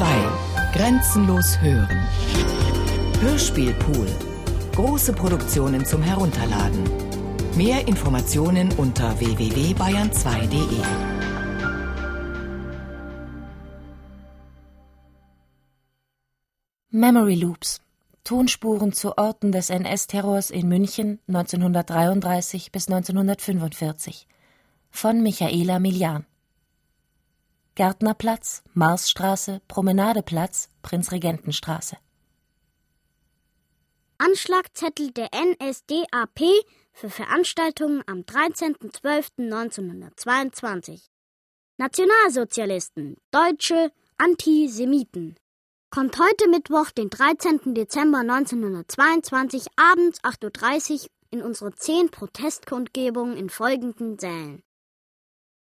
2. Grenzenlos hören. Hörspielpool. Große Produktionen zum Herunterladen. Mehr Informationen unter www.bayern2.de. Memory Loops. Tonspuren zu Orten des NS-Terrors in München 1933 bis 1945 von Michaela Milian. Gärtnerplatz, Marsstraße, Promenadeplatz, Prinzregentenstraße. Anschlagzettel der NSDAP für Veranstaltungen am 13.12.1922. Nationalsozialisten, Deutsche, Antisemiten. Kommt heute Mittwoch, den 13. Dezember 1922, abends 8.30 Uhr in unsere zehn Protestkundgebungen in folgenden Sälen.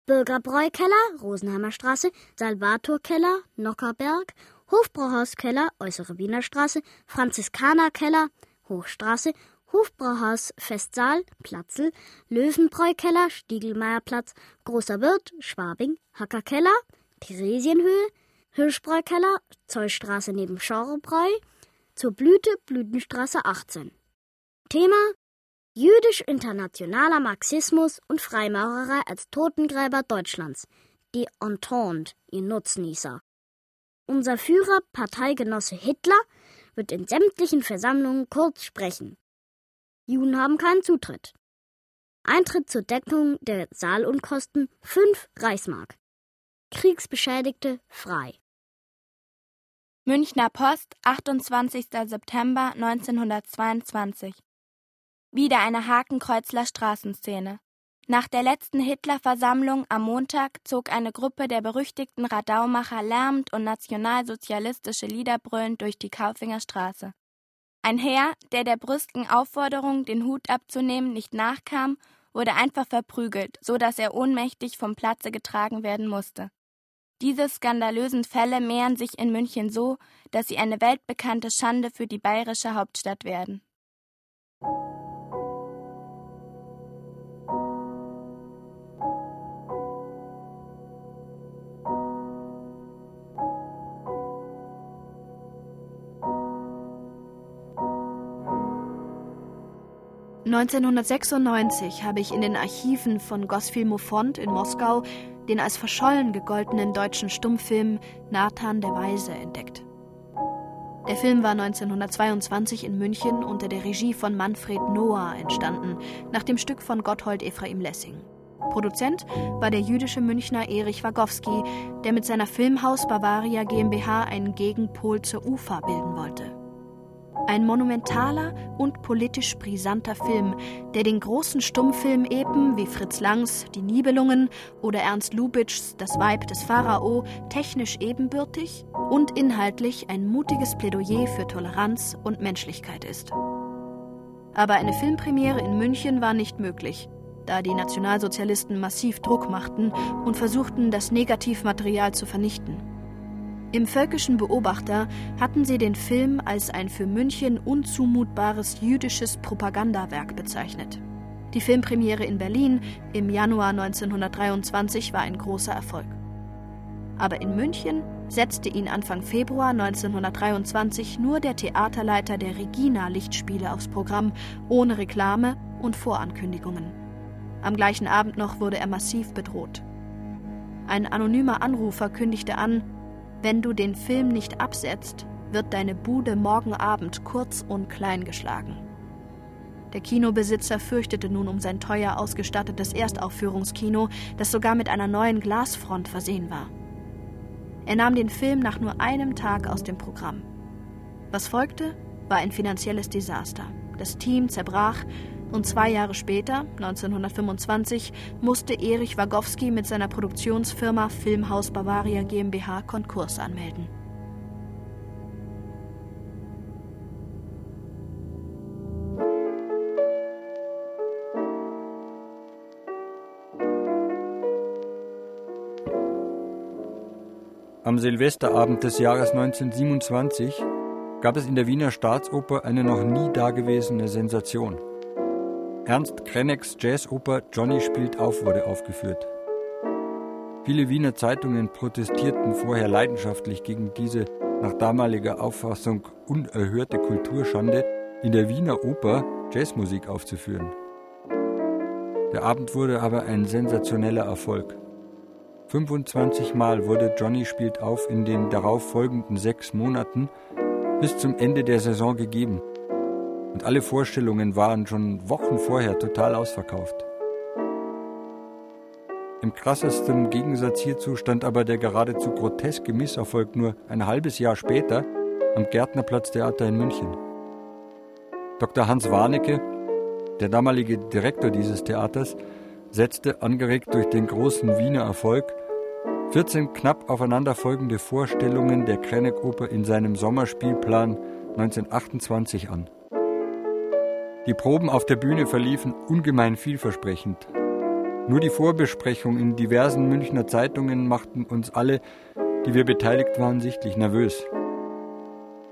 Bürgerbräukeller, Rosenheimer Straße, Salvatorkeller, Nockerberg, Hofbrauhauskeller, Äußere Wiener Straße, Franziskanerkeller, Hochstraße, Hofbrauhaus Festsaal, Platzl, Löwenbräukeller, Stiegelmeierplatz, Großer Wirt, Schwabing, Hackerkeller, Theresienhöhe, Hirschbräukeller, Zollstraße neben Schaurebräu, zur Blüte Blütenstraße 18. Thema Jüdisch-internationaler Marxismus und Freimaurerei als Totengräber Deutschlands. Die Entente, ihr Nutznießer. Unser Führer, Parteigenosse Hitler, wird in sämtlichen Versammlungen kurz sprechen. Juden haben keinen Zutritt. Eintritt zur Deckung der Saalunkosten 5 Reichsmark. Kriegsbeschädigte frei. Münchner Post, 28. September 1922. Wieder eine Hakenkreuzler Straßenszene. Nach der letzten Hitler-Versammlung am Montag zog eine Gruppe der berüchtigten Radaumacher lärmend und nationalsozialistische Lieder brüllend durch die Kaufinger Straße. Ein Herr, der der brüsken Aufforderung, den Hut abzunehmen, nicht nachkam, wurde einfach verprügelt, so dass er ohnmächtig vom Platze getragen werden musste. Diese skandalösen Fälle mehren sich in München so, dass sie eine weltbekannte Schande für die bayerische Hauptstadt werden. 1996 habe ich in den Archiven von Gosfilmo Fond in Moskau den als verschollen gegoltenen deutschen Stummfilm Nathan der Weise entdeckt. Der Film war 1922 in München unter der Regie von Manfred Noah entstanden, nach dem Stück von Gotthold Ephraim Lessing. Produzent war der jüdische Münchner Erich Wagowski, der mit seiner Filmhaus Bavaria GmbH einen Gegenpol zur UFA bilden wollte. Ein monumentaler und politisch brisanter Film, der den großen Stummfilm Epen wie Fritz Langs Die Nibelungen oder Ernst Lubitschs Das Weib des Pharao technisch ebenbürtig und inhaltlich ein mutiges Plädoyer für Toleranz und Menschlichkeit ist. Aber eine Filmpremiere in München war nicht möglich, da die Nationalsozialisten massiv Druck machten und versuchten, das Negativmaterial zu vernichten. Im Völkischen Beobachter hatten sie den Film als ein für München unzumutbares jüdisches Propagandawerk bezeichnet. Die Filmpremiere in Berlin im Januar 1923 war ein großer Erfolg. Aber in München setzte ihn Anfang Februar 1923 nur der Theaterleiter der Regina Lichtspiele aufs Programm, ohne Reklame und Vorankündigungen. Am gleichen Abend noch wurde er massiv bedroht. Ein anonymer Anrufer kündigte an, wenn du den Film nicht absetzt, wird deine Bude morgen Abend kurz und klein geschlagen. Der Kinobesitzer fürchtete nun um sein teuer ausgestattetes Erstaufführungskino, das sogar mit einer neuen Glasfront versehen war. Er nahm den Film nach nur einem Tag aus dem Programm. Was folgte, war ein finanzielles Desaster. Das Team zerbrach und zwei Jahre später, 1925, musste Erich Wagowski mit seiner Produktionsfirma Filmhaus Bavaria GmbH Konkurs anmelden. Am Silvesterabend des Jahres 1927 gab es in der Wiener Staatsoper eine noch nie dagewesene Sensation. Ernst Krenecks Jazzoper Johnny spielt auf wurde aufgeführt. Viele Wiener Zeitungen protestierten vorher leidenschaftlich gegen diese nach damaliger Auffassung unerhörte Kulturschande, in der Wiener Oper Jazzmusik aufzuführen. Der Abend wurde aber ein sensationeller Erfolg. 25 Mal wurde Johnny spielt auf in den darauf folgenden sechs Monaten bis zum Ende der Saison gegeben. Und alle Vorstellungen waren schon Wochen vorher total ausverkauft. Im krassesten Gegensatz hierzu stand aber der geradezu groteske Misserfolg nur ein halbes Jahr später am Gärtnerplatztheater in München. Dr. Hans Warnecke, der damalige Direktor dieses Theaters, setzte, angeregt durch den großen Wiener Erfolg, 14 knapp aufeinanderfolgende Vorstellungen der Krenneck-Oper in seinem Sommerspielplan 1928 an. Die Proben auf der Bühne verliefen ungemein vielversprechend. Nur die Vorbesprechung in diversen Münchner Zeitungen machten uns alle, die wir beteiligt waren, sichtlich nervös.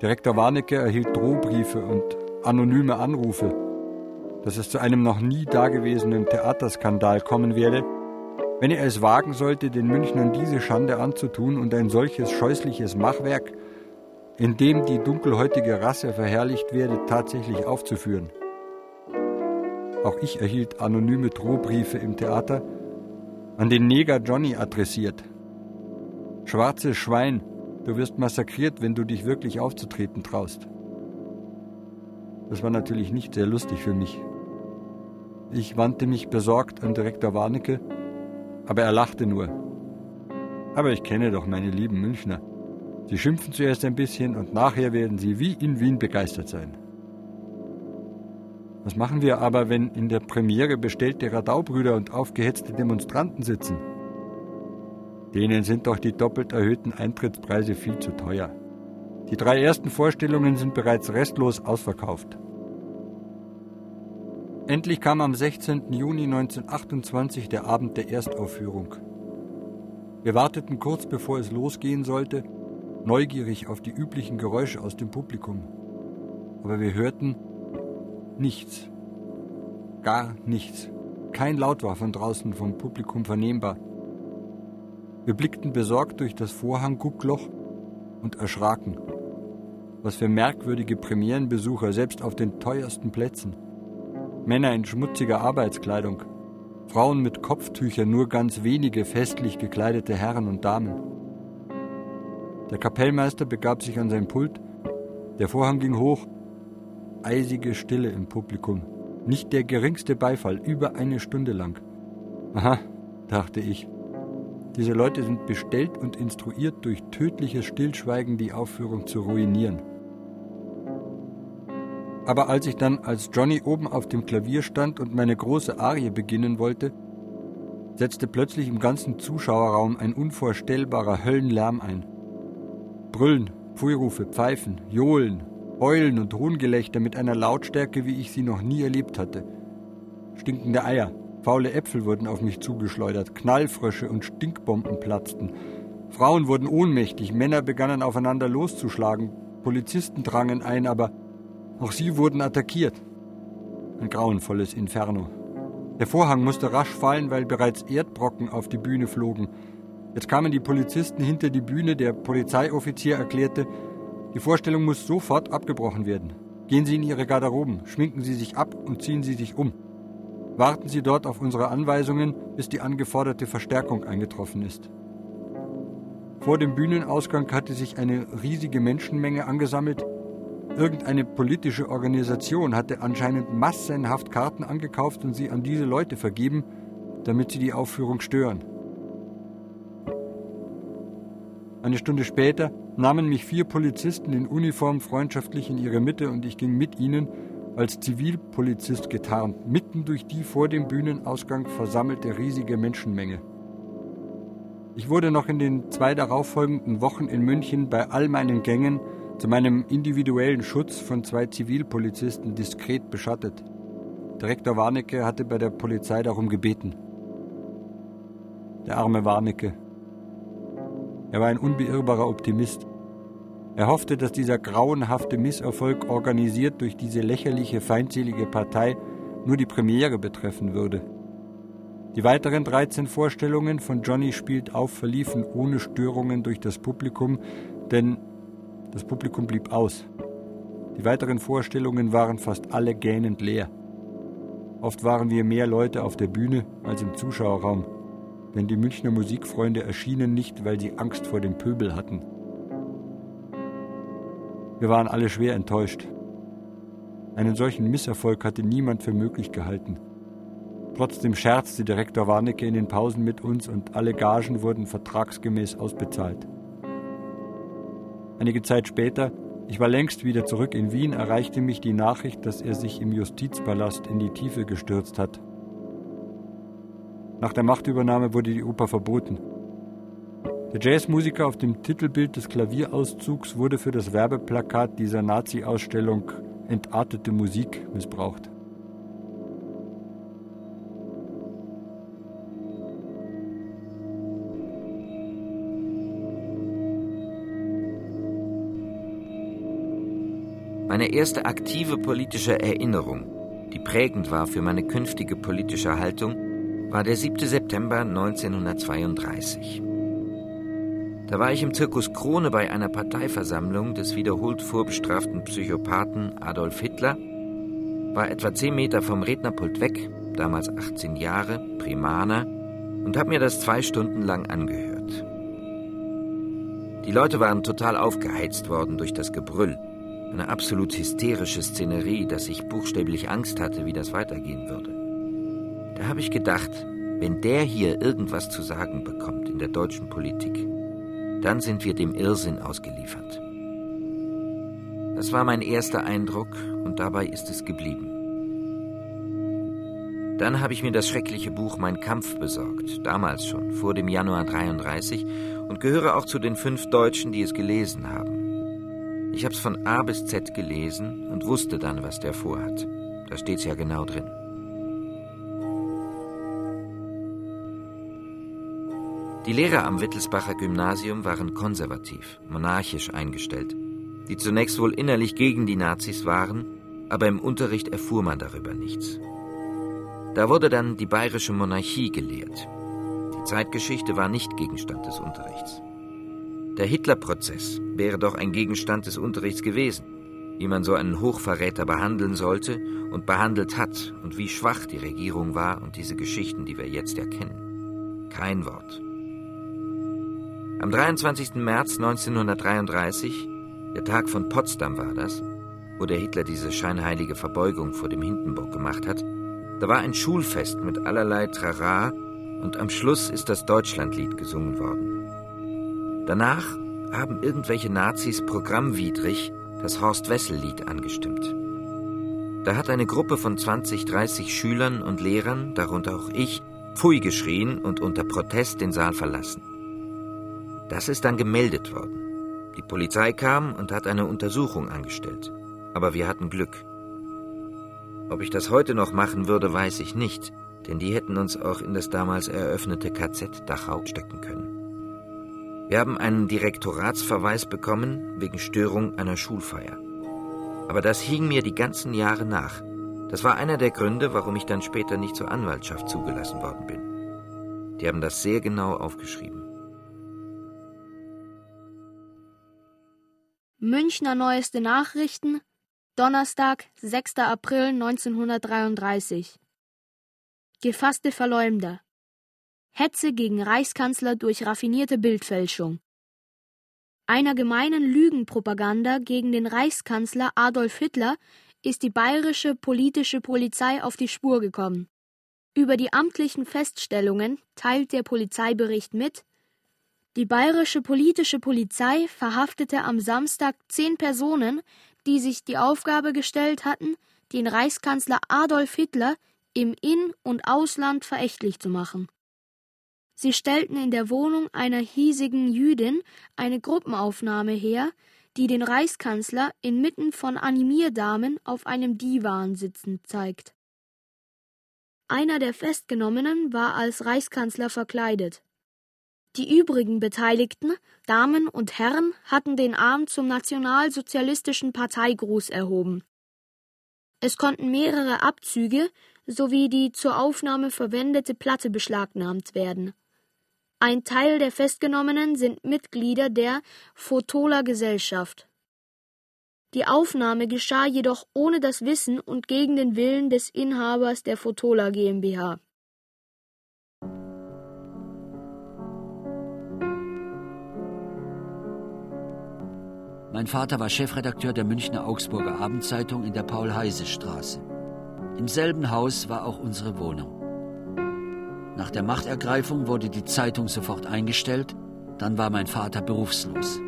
Direktor Warnecke erhielt Drohbriefe und anonyme Anrufe, dass es zu einem noch nie dagewesenen Theaterskandal kommen werde, wenn er es wagen sollte, den Münchnern diese Schande anzutun und ein solches scheußliches Machwerk, in dem die dunkelhäutige Rasse verherrlicht werde, tatsächlich aufzuführen. Auch ich erhielt anonyme Drohbriefe im Theater, an den Neger Johnny adressiert. Schwarzes Schwein, du wirst massakriert, wenn du dich wirklich aufzutreten traust. Das war natürlich nicht sehr lustig für mich. Ich wandte mich besorgt an Direktor Warnecke, aber er lachte nur. Aber ich kenne doch meine lieben Münchner. Sie schimpfen zuerst ein bisschen und nachher werden sie wie in Wien begeistert sein. Was machen wir aber, wenn in der Premiere bestellte Radaubrüder und aufgehetzte Demonstranten sitzen? Denen sind doch die doppelt erhöhten Eintrittspreise viel zu teuer. Die drei ersten Vorstellungen sind bereits restlos ausverkauft. Endlich kam am 16. Juni 1928 der Abend der Erstaufführung. Wir warteten kurz bevor es losgehen sollte, neugierig auf die üblichen Geräusche aus dem Publikum. Aber wir hörten Nichts. Gar nichts. Kein Laut war von draußen vom Publikum vernehmbar. Wir blickten besorgt durch das Vorhangguckloch und erschraken. Was für merkwürdige Premierenbesucher, selbst auf den teuersten Plätzen. Männer in schmutziger Arbeitskleidung, Frauen mit Kopftüchern, nur ganz wenige festlich gekleidete Herren und Damen. Der Kapellmeister begab sich an sein Pult, der Vorhang ging hoch eisige Stille im Publikum. Nicht der geringste Beifall, über eine Stunde lang. Aha, dachte ich. Diese Leute sind bestellt und instruiert, durch tödliches Stillschweigen die Aufführung zu ruinieren. Aber als ich dann als Johnny oben auf dem Klavier stand und meine große Arie beginnen wollte, setzte plötzlich im ganzen Zuschauerraum ein unvorstellbarer Höllenlärm ein. Brüllen, Pfui-Rufe, Pfeifen, Johlen, Heulen und Hohngelächter mit einer Lautstärke, wie ich sie noch nie erlebt hatte. Stinkende Eier, faule Äpfel wurden auf mich zugeschleudert, Knallfrösche und Stinkbomben platzten. Frauen wurden ohnmächtig, Männer begannen aufeinander loszuschlagen, Polizisten drangen ein, aber auch sie wurden attackiert. Ein grauenvolles Inferno. Der Vorhang musste rasch fallen, weil bereits Erdbrocken auf die Bühne flogen. Jetzt kamen die Polizisten hinter die Bühne, der Polizeioffizier erklärte, die Vorstellung muss sofort abgebrochen werden. Gehen Sie in Ihre Garderoben, schminken Sie sich ab und ziehen Sie sich um. Warten Sie dort auf unsere Anweisungen, bis die angeforderte Verstärkung eingetroffen ist. Vor dem Bühnenausgang hatte sich eine riesige Menschenmenge angesammelt. Irgendeine politische Organisation hatte anscheinend massenhaft Karten angekauft und sie an diese Leute vergeben, damit sie die Aufführung stören. Eine Stunde später nahmen mich vier Polizisten in Uniform freundschaftlich in ihre Mitte und ich ging mit ihnen als Zivilpolizist getarnt, mitten durch die vor dem Bühnenausgang versammelte riesige Menschenmenge. Ich wurde noch in den zwei darauffolgenden Wochen in München bei all meinen Gängen zu meinem individuellen Schutz von zwei Zivilpolizisten diskret beschattet. Direktor Warnecke hatte bei der Polizei darum gebeten. Der arme Warnecke. Er war ein unbeirrbarer Optimist. Er hoffte, dass dieser grauenhafte Misserfolg organisiert durch diese lächerliche, feindselige Partei nur die Premiere betreffen würde. Die weiteren 13 Vorstellungen von Johnny spielt auf verliefen ohne Störungen durch das Publikum, denn das Publikum blieb aus. Die weiteren Vorstellungen waren fast alle gähnend leer. Oft waren wir mehr Leute auf der Bühne als im Zuschauerraum, denn die Münchner Musikfreunde erschienen nicht, weil sie Angst vor dem Pöbel hatten. Wir waren alle schwer enttäuscht. Einen solchen Misserfolg hatte niemand für möglich gehalten. Trotzdem scherzte Direktor Warnecke in den Pausen mit uns und alle Gagen wurden vertragsgemäß ausbezahlt. Einige Zeit später, ich war längst wieder zurück in Wien, erreichte mich die Nachricht, dass er sich im Justizpalast in die Tiefe gestürzt hat. Nach der Machtübernahme wurde die Oper verboten. Der Jazzmusiker auf dem Titelbild des Klavierauszugs wurde für das Werbeplakat dieser Nazi-Ausstellung Entartete Musik missbraucht. Meine erste aktive politische Erinnerung, die prägend war für meine künftige politische Haltung, war der 7. September 1932. Da war ich im Zirkus Krone bei einer Parteiversammlung des wiederholt vorbestraften Psychopathen Adolf Hitler, war etwa zehn Meter vom Rednerpult weg, damals 18 Jahre, Primaner, und habe mir das zwei Stunden lang angehört. Die Leute waren total aufgeheizt worden durch das Gebrüll. Eine absolut hysterische Szenerie, dass ich buchstäblich Angst hatte, wie das weitergehen würde. Da habe ich gedacht, wenn der hier irgendwas zu sagen bekommt in der deutschen Politik, dann sind wir dem Irrsinn ausgeliefert. Das war mein erster Eindruck und dabei ist es geblieben. Dann habe ich mir das schreckliche Buch Mein Kampf besorgt, damals schon, vor dem Januar 33, und gehöre auch zu den fünf Deutschen, die es gelesen haben. Ich habe es von A bis Z gelesen und wusste dann, was der vorhat. Da steht's ja genau drin. Die Lehrer am Wittelsbacher Gymnasium waren konservativ, monarchisch eingestellt, die zunächst wohl innerlich gegen die Nazis waren, aber im Unterricht erfuhr man darüber nichts. Da wurde dann die bayerische Monarchie gelehrt. Die Zeitgeschichte war nicht Gegenstand des Unterrichts. Der Hitler-Prozess wäre doch ein Gegenstand des Unterrichts gewesen, wie man so einen Hochverräter behandeln sollte und behandelt hat und wie schwach die Regierung war und diese Geschichten, die wir jetzt erkennen. Kein Wort. Am 23. März 1933, der Tag von Potsdam war das, wo der Hitler diese scheinheilige Verbeugung vor dem Hindenburg gemacht hat, da war ein Schulfest mit allerlei Trara und am Schluss ist das Deutschlandlied gesungen worden. Danach haben irgendwelche Nazis programmwidrig das Horst-Wessel-Lied angestimmt. Da hat eine Gruppe von 20, 30 Schülern und Lehrern, darunter auch ich, Pfui geschrien und unter Protest den Saal verlassen. Das ist dann gemeldet worden. Die Polizei kam und hat eine Untersuchung angestellt. Aber wir hatten Glück. Ob ich das heute noch machen würde, weiß ich nicht, denn die hätten uns auch in das damals eröffnete KZ Dachau stecken können. Wir haben einen Direktoratsverweis bekommen wegen Störung einer Schulfeier. Aber das hing mir die ganzen Jahre nach. Das war einer der Gründe, warum ich dann später nicht zur Anwaltschaft zugelassen worden bin. Die haben das sehr genau aufgeschrieben. Münchner Neueste Nachrichten, Donnerstag, 6. April 1933. Gefasste Verleumder. Hetze gegen Reichskanzler durch raffinierte Bildfälschung. Einer gemeinen Lügenpropaganda gegen den Reichskanzler Adolf Hitler ist die bayerische politische Polizei auf die Spur gekommen. Über die amtlichen Feststellungen teilt der Polizeibericht mit, die bayerische politische Polizei verhaftete am Samstag zehn Personen, die sich die Aufgabe gestellt hatten, den Reichskanzler Adolf Hitler im In- und Ausland verächtlich zu machen. Sie stellten in der Wohnung einer hiesigen Jüdin eine Gruppenaufnahme her, die den Reichskanzler inmitten von Animierdamen auf einem Divan sitzend zeigt. Einer der Festgenommenen war als Reichskanzler verkleidet. Die übrigen Beteiligten, Damen und Herren, hatten den Arm zum nationalsozialistischen Parteigruß erhoben. Es konnten mehrere Abzüge, sowie die zur Aufnahme verwendete Platte beschlagnahmt werden. Ein Teil der Festgenommenen sind Mitglieder der Fotola Gesellschaft. Die Aufnahme geschah jedoch ohne das Wissen und gegen den Willen des Inhabers der Fotola GmbH. Mein Vater war Chefredakteur der Münchner Augsburger Abendzeitung in der Paul-Heise-Straße. Im selben Haus war auch unsere Wohnung. Nach der Machtergreifung wurde die Zeitung sofort eingestellt, dann war mein Vater berufslos.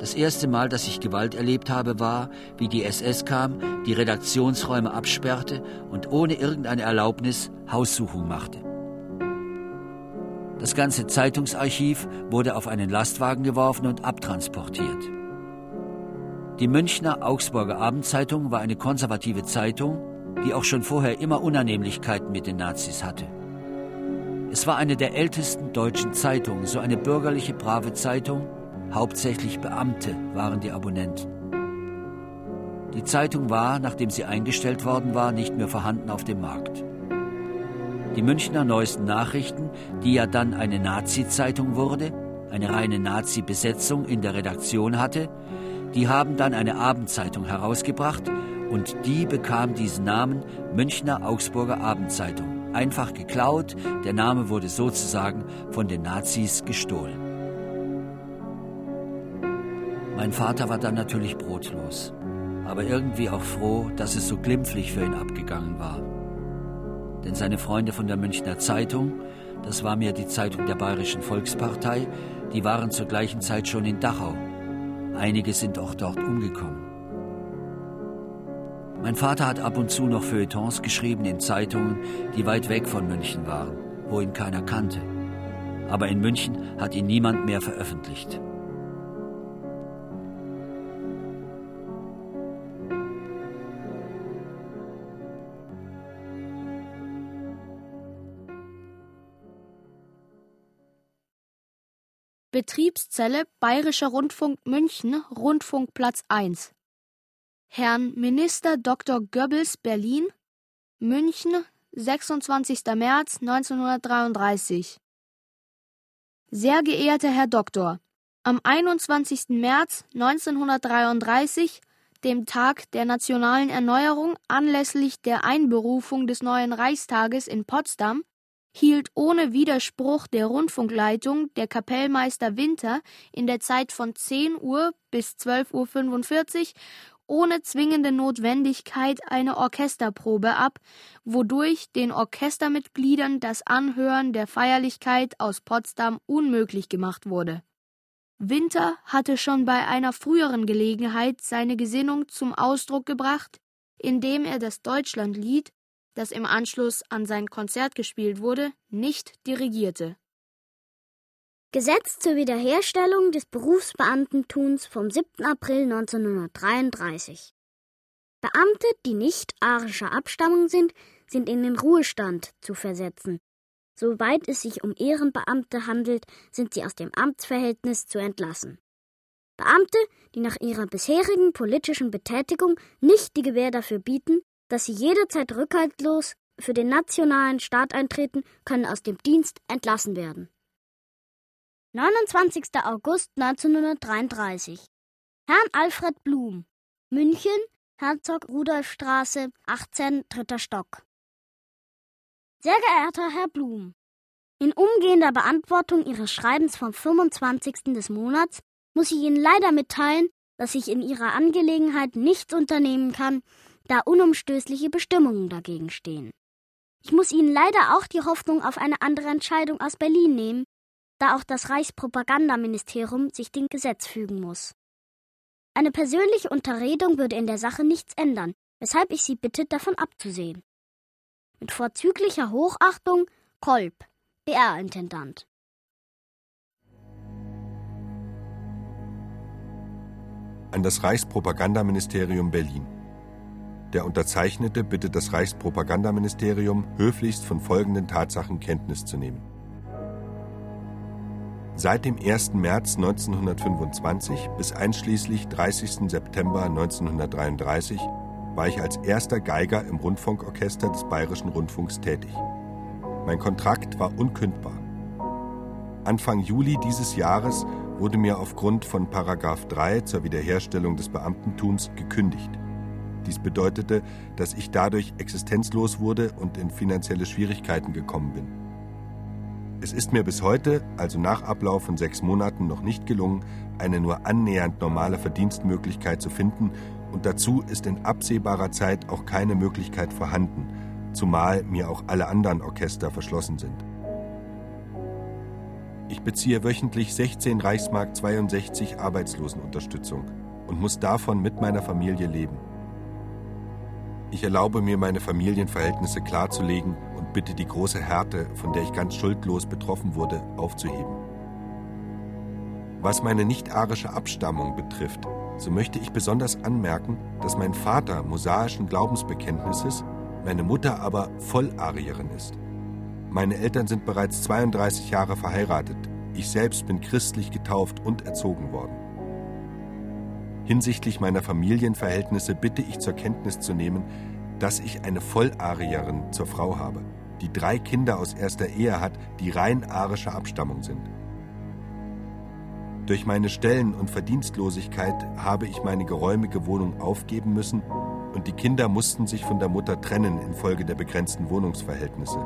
Das erste Mal, dass ich Gewalt erlebt habe, war, wie die SS kam, die Redaktionsräume absperrte und ohne irgendeine Erlaubnis Haussuchung machte. Das ganze Zeitungsarchiv wurde auf einen Lastwagen geworfen und abtransportiert. Die Münchner Augsburger Abendzeitung war eine konservative Zeitung, die auch schon vorher immer Unannehmlichkeiten mit den Nazis hatte. Es war eine der ältesten deutschen Zeitungen, so eine bürgerliche, brave Zeitung, hauptsächlich Beamte waren die Abonnenten. Die Zeitung war, nachdem sie eingestellt worden war, nicht mehr vorhanden auf dem Markt. Die Münchner Neuesten Nachrichten, die ja dann eine Nazi-Zeitung wurde, eine reine Nazi-Besetzung in der Redaktion hatte, die haben dann eine Abendzeitung herausgebracht und die bekam diesen Namen Münchner Augsburger Abendzeitung. Einfach geklaut, der Name wurde sozusagen von den Nazis gestohlen. Mein Vater war dann natürlich brotlos, aber irgendwie auch froh, dass es so glimpflich für ihn abgegangen war. Denn seine Freunde von der Münchner Zeitung, das war mir die Zeitung der Bayerischen Volkspartei, die waren zur gleichen Zeit schon in Dachau. Einige sind auch dort umgekommen. Mein Vater hat ab und zu noch Feuilletons geschrieben in Zeitungen, die weit weg von München waren, wo ihn keiner kannte. Aber in München hat ihn niemand mehr veröffentlicht. Betriebszelle Bayerischer Rundfunk München, Rundfunkplatz 1 Herrn Minister Dr. Goebbels Berlin München 26. März 1933 Sehr geehrter Herr Doktor, am 21. März 1933, dem Tag der nationalen Erneuerung anlässlich der Einberufung des neuen Reichstages in Potsdam, hielt ohne Widerspruch der Rundfunkleitung der Kapellmeister Winter in der Zeit von 10 Uhr bis 12.45 Uhr ohne zwingende Notwendigkeit eine Orchesterprobe ab, wodurch den Orchestermitgliedern das Anhören der Feierlichkeit aus Potsdam unmöglich gemacht wurde. Winter hatte schon bei einer früheren Gelegenheit seine Gesinnung zum Ausdruck gebracht, indem er das Deutschlandlied, das im Anschluss an sein Konzert gespielt wurde, nicht dirigierte. Gesetz zur Wiederherstellung des Berufsbeamtentums vom 7. April 1933. Beamte, die nicht arischer Abstammung sind, sind in den Ruhestand zu versetzen. Soweit es sich um Ehrenbeamte handelt, sind sie aus dem Amtsverhältnis zu entlassen. Beamte, die nach ihrer bisherigen politischen Betätigung nicht die Gewähr dafür bieten, dass sie jederzeit rückhaltlos für den nationalen Staat eintreten, können aus dem Dienst entlassen werden. 29. August 1933. Herrn Alfred Blum. München, Herzog Rudolfstraße, 18, dritter Stock. Sehr geehrter Herr Blum, in umgehender Beantwortung Ihres Schreibens vom 25. des Monats muss ich Ihnen leider mitteilen, dass ich in Ihrer Angelegenheit nichts unternehmen kann, da unumstößliche Bestimmungen dagegen stehen. Ich muss Ihnen leider auch die Hoffnung auf eine andere Entscheidung aus Berlin nehmen, da auch das Reichspropagandaministerium sich dem Gesetz fügen muss. Eine persönliche Unterredung würde in der Sache nichts ändern, weshalb ich Sie bitte, davon abzusehen. Mit vorzüglicher Hochachtung, Kolb, BR-Intendant. An das Reichspropagandaministerium Berlin. Der Unterzeichnete bittet das Reichspropagandaministerium höflichst von folgenden Tatsachen Kenntnis zu nehmen. Seit dem 1. März 1925 bis einschließlich 30. September 1933 war ich als erster Geiger im Rundfunkorchester des Bayerischen Rundfunks tätig. Mein Kontrakt war unkündbar. Anfang Juli dieses Jahres wurde mir aufgrund von Paragraph 3 zur Wiederherstellung des Beamtentums gekündigt. Dies bedeutete, dass ich dadurch existenzlos wurde und in finanzielle Schwierigkeiten gekommen bin. Es ist mir bis heute, also nach Ablauf von sechs Monaten, noch nicht gelungen, eine nur annähernd normale Verdienstmöglichkeit zu finden, und dazu ist in absehbarer Zeit auch keine Möglichkeit vorhanden, zumal mir auch alle anderen Orchester verschlossen sind. Ich beziehe wöchentlich 16 Reichsmark 62 Arbeitslosenunterstützung und muss davon mit meiner Familie leben. Ich erlaube mir, meine Familienverhältnisse klarzulegen und bitte die große Härte, von der ich ganz schuldlos betroffen wurde, aufzuheben. Was meine nicht-arische Abstammung betrifft, so möchte ich besonders anmerken, dass mein Vater mosaischen Glaubensbekenntnisses, meine Mutter aber Vollarierin ist. Meine Eltern sind bereits 32 Jahre verheiratet. Ich selbst bin christlich getauft und erzogen worden. Hinsichtlich meiner Familienverhältnisse bitte ich zur Kenntnis zu nehmen, dass ich eine Vollarierin zur Frau habe, die drei Kinder aus erster Ehe hat, die rein arischer Abstammung sind. Durch meine Stellen- und Verdienstlosigkeit habe ich meine geräumige Wohnung aufgeben müssen und die Kinder mussten sich von der Mutter trennen infolge der begrenzten Wohnungsverhältnisse.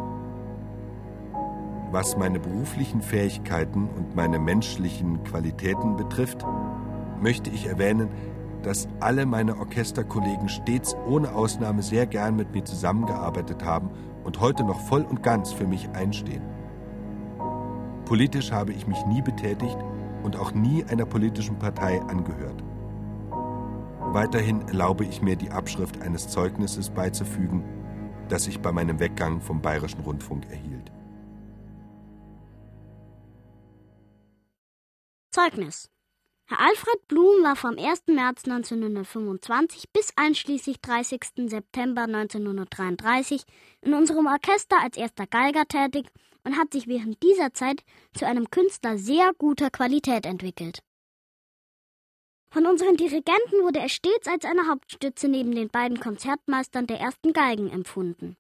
Was meine beruflichen Fähigkeiten und meine menschlichen Qualitäten betrifft, möchte ich erwähnen, dass alle meine Orchesterkollegen stets ohne Ausnahme sehr gern mit mir zusammengearbeitet haben und heute noch voll und ganz für mich einstehen. Politisch habe ich mich nie betätigt und auch nie einer politischen Partei angehört. Weiterhin erlaube ich mir die Abschrift eines Zeugnisses beizufügen, das ich bei meinem Weggang vom Bayerischen Rundfunk erhielt. Zeugnis. Herr Alfred Blum war vom 1. März 1925 bis einschließlich 30. September 1933 in unserem Orchester als erster Geiger tätig und hat sich während dieser Zeit zu einem Künstler sehr guter Qualität entwickelt. Von unseren Dirigenten wurde er stets als eine Hauptstütze neben den beiden Konzertmeistern der ersten Geigen empfunden.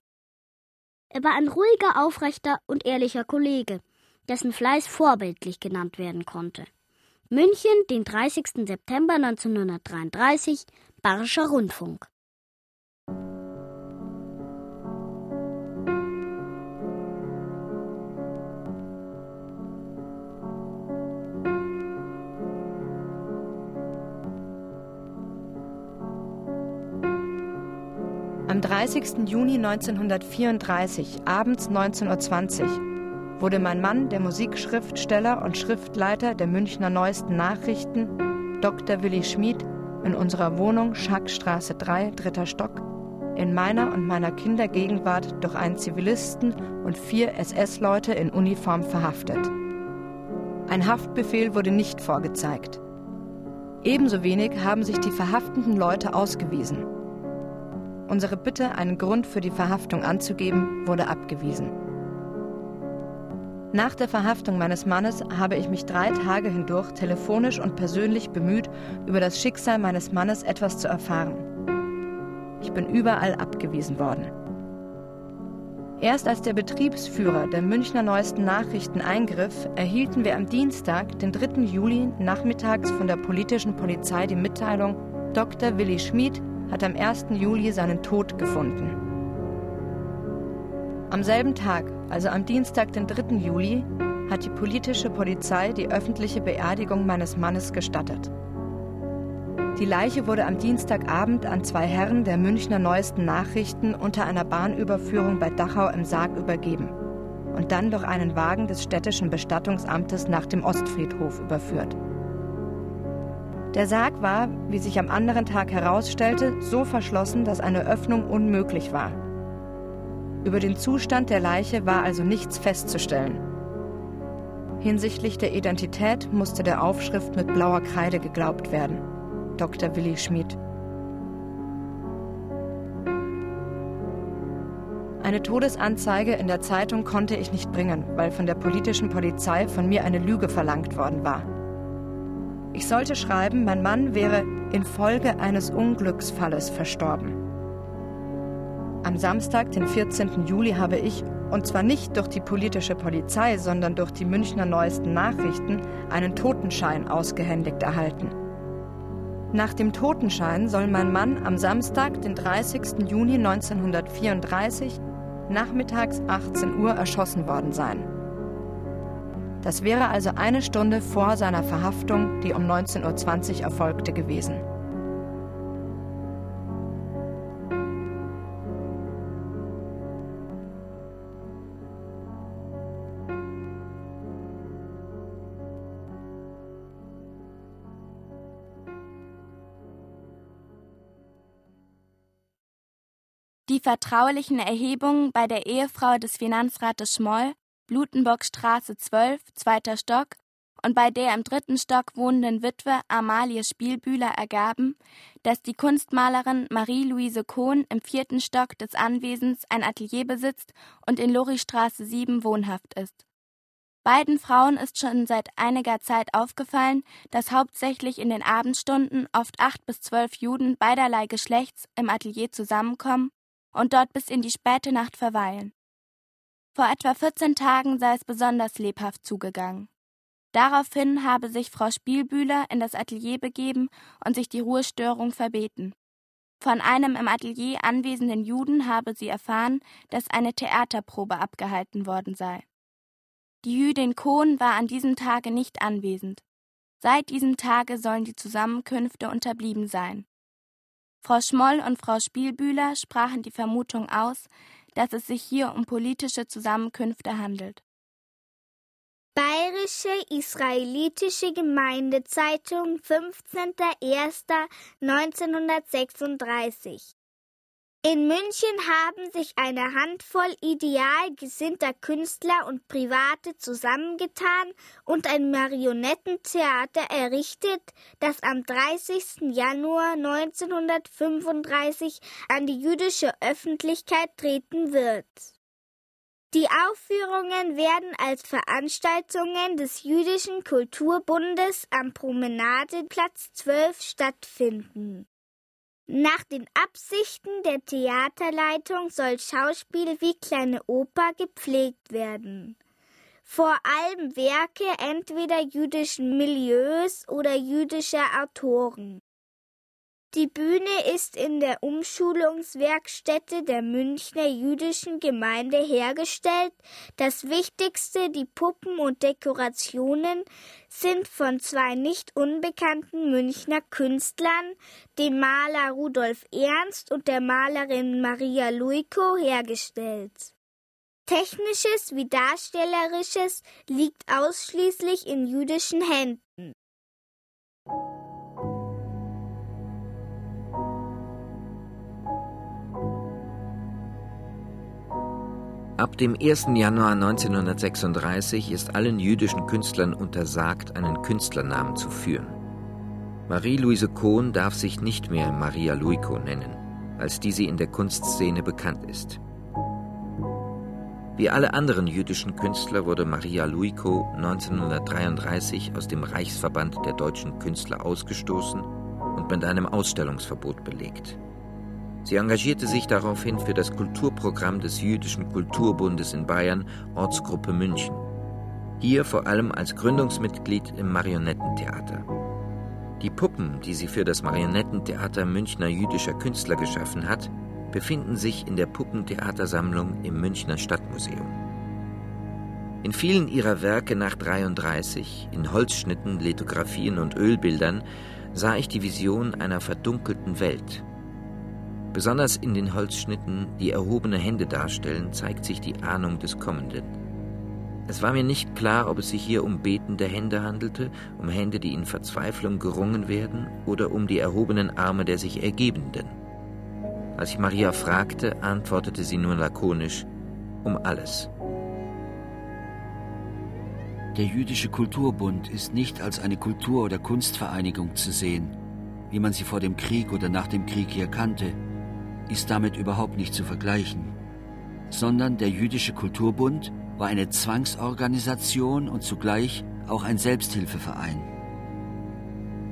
Er war ein ruhiger, aufrechter und ehrlicher Kollege, dessen Fleiß vorbildlich genannt werden konnte. München, den 30. September 1933, Bayerischer Rundfunk. Am 30. Juni 1934, abends 19.20 Uhr, wurde mein Mann, der Musikschriftsteller und Schriftleiter der Münchner Neuesten Nachrichten, Dr. Willi Schmid, in unserer Wohnung Schackstraße 3, dritter Stock, in meiner und meiner Kinder Gegenwart durch einen Zivilisten und vier SS-Leute in Uniform verhaftet. Ein Haftbefehl wurde nicht vorgezeigt. Ebenso wenig haben sich die verhaftenden Leute ausgewiesen. Unsere Bitte, einen Grund für die Verhaftung anzugeben, wurde abgewiesen. Nach der Verhaftung meines Mannes habe ich mich drei Tage hindurch telefonisch und persönlich bemüht, über das Schicksal meines Mannes etwas zu erfahren. Ich bin überall abgewiesen worden. Erst als der Betriebsführer der Münchner Neuesten Nachrichten eingriff, erhielten wir am Dienstag, den 3. Juli, nachmittags von der politischen Polizei die Mitteilung, Dr. Willi Schmid hat am 1. Juli seinen Tod gefunden. Am selben Tag also am Dienstag, den 3. Juli, hat die politische Polizei die öffentliche Beerdigung meines Mannes gestattet. Die Leiche wurde am Dienstagabend an zwei Herren der Münchner Neuesten Nachrichten unter einer Bahnüberführung bei Dachau im Sarg übergeben und dann durch einen Wagen des städtischen Bestattungsamtes nach dem Ostfriedhof überführt. Der Sarg war, wie sich am anderen Tag herausstellte, so verschlossen, dass eine Öffnung unmöglich war. Über den Zustand der Leiche war also nichts festzustellen. Hinsichtlich der Identität musste der Aufschrift mit blauer Kreide geglaubt werden. Dr. Willi Schmid. Eine Todesanzeige in der Zeitung konnte ich nicht bringen, weil von der politischen Polizei von mir eine Lüge verlangt worden war. Ich sollte schreiben, mein Mann wäre infolge eines Unglücksfalles verstorben. Am Samstag, den 14. Juli, habe ich, und zwar nicht durch die politische Polizei, sondern durch die Münchner Neuesten Nachrichten, einen Totenschein ausgehändigt erhalten. Nach dem Totenschein soll mein Mann am Samstag, den 30. Juni 1934, nachmittags 18 Uhr erschossen worden sein. Das wäre also eine Stunde vor seiner Verhaftung, die um 19.20 Uhr erfolgte, gewesen. Vertraulichen Erhebungen bei der Ehefrau des Finanzrates Schmoll, Blutenbockstraße 12, zweiter Stock, und bei der im dritten Stock wohnenden Witwe Amalie Spielbühler ergaben, dass die Kunstmalerin Marie-Louise Kohn im vierten Stock des Anwesens ein Atelier besitzt und in Loristraße 7 wohnhaft ist. Beiden Frauen ist schon seit einiger Zeit aufgefallen, dass hauptsächlich in den Abendstunden oft acht bis zwölf Juden beiderlei Geschlechts im Atelier zusammenkommen und dort bis in die späte Nacht verweilen. Vor etwa 14 Tagen sei es besonders lebhaft zugegangen. Daraufhin habe sich Frau Spielbühler in das Atelier begeben und sich die Ruhestörung verbeten. Von einem im Atelier anwesenden Juden habe sie erfahren, dass eine Theaterprobe abgehalten worden sei. Die Jüdin Kohn war an diesem Tage nicht anwesend. Seit diesem Tage sollen die Zusammenkünfte unterblieben sein. Frau Schmoll und Frau Spielbühler sprachen die Vermutung aus, dass es sich hier um politische Zusammenkünfte handelt. Bayerische Israelitische Gemeindezeitung 15.01.1936 in München haben sich eine Handvoll ideal gesinnter Künstler und Private zusammengetan und ein Marionettentheater errichtet, das am 30. Januar 1935 an die jüdische Öffentlichkeit treten wird. Die Aufführungen werden als Veranstaltungen des Jüdischen Kulturbundes am Promenadeplatz 12 stattfinden. Nach den Absichten der Theaterleitung soll Schauspiel wie kleine Oper gepflegt werden. Vor allem Werke entweder jüdischen Milieus oder jüdischer Autoren. Die Bühne ist in der Umschulungswerkstätte der Münchner jüdischen Gemeinde hergestellt. Das Wichtigste, die Puppen und Dekorationen, sind von zwei nicht unbekannten Münchner Künstlern, dem Maler Rudolf Ernst und der Malerin Maria Luiko, hergestellt. Technisches wie Darstellerisches liegt ausschließlich in jüdischen Händen. Ab dem 1. Januar 1936 ist allen jüdischen Künstlern untersagt, einen Künstlernamen zu führen. Marie-Louise Kohn darf sich nicht mehr Maria Luiko nennen, als die sie in der Kunstszene bekannt ist. Wie alle anderen jüdischen Künstler wurde Maria Luiko 1933 aus dem Reichsverband der deutschen Künstler ausgestoßen und mit einem Ausstellungsverbot belegt. Sie engagierte sich daraufhin für das Kulturprogramm des Jüdischen Kulturbundes in Bayern, Ortsgruppe München. Hier vor allem als Gründungsmitglied im Marionettentheater. Die Puppen, die sie für das Marionettentheater Münchner jüdischer Künstler geschaffen hat, befinden sich in der Puppentheatersammlung im Münchner Stadtmuseum. In vielen ihrer Werke nach 33, in Holzschnitten, Lithografien und Ölbildern, sah ich die Vision einer verdunkelten Welt, Besonders in den Holzschnitten, die erhobene Hände darstellen, zeigt sich die Ahnung des Kommenden. Es war mir nicht klar, ob es sich hier um betende Hände handelte, um Hände, die in Verzweiflung gerungen werden, oder um die erhobenen Arme der sich Ergebenden. Als ich Maria fragte, antwortete sie nur lakonisch, um alles. Der Jüdische Kulturbund ist nicht als eine Kultur- oder Kunstvereinigung zu sehen, wie man sie vor dem Krieg oder nach dem Krieg hier kannte, ist damit überhaupt nicht zu vergleichen, sondern der Jüdische Kulturbund war eine Zwangsorganisation und zugleich auch ein Selbsthilfeverein.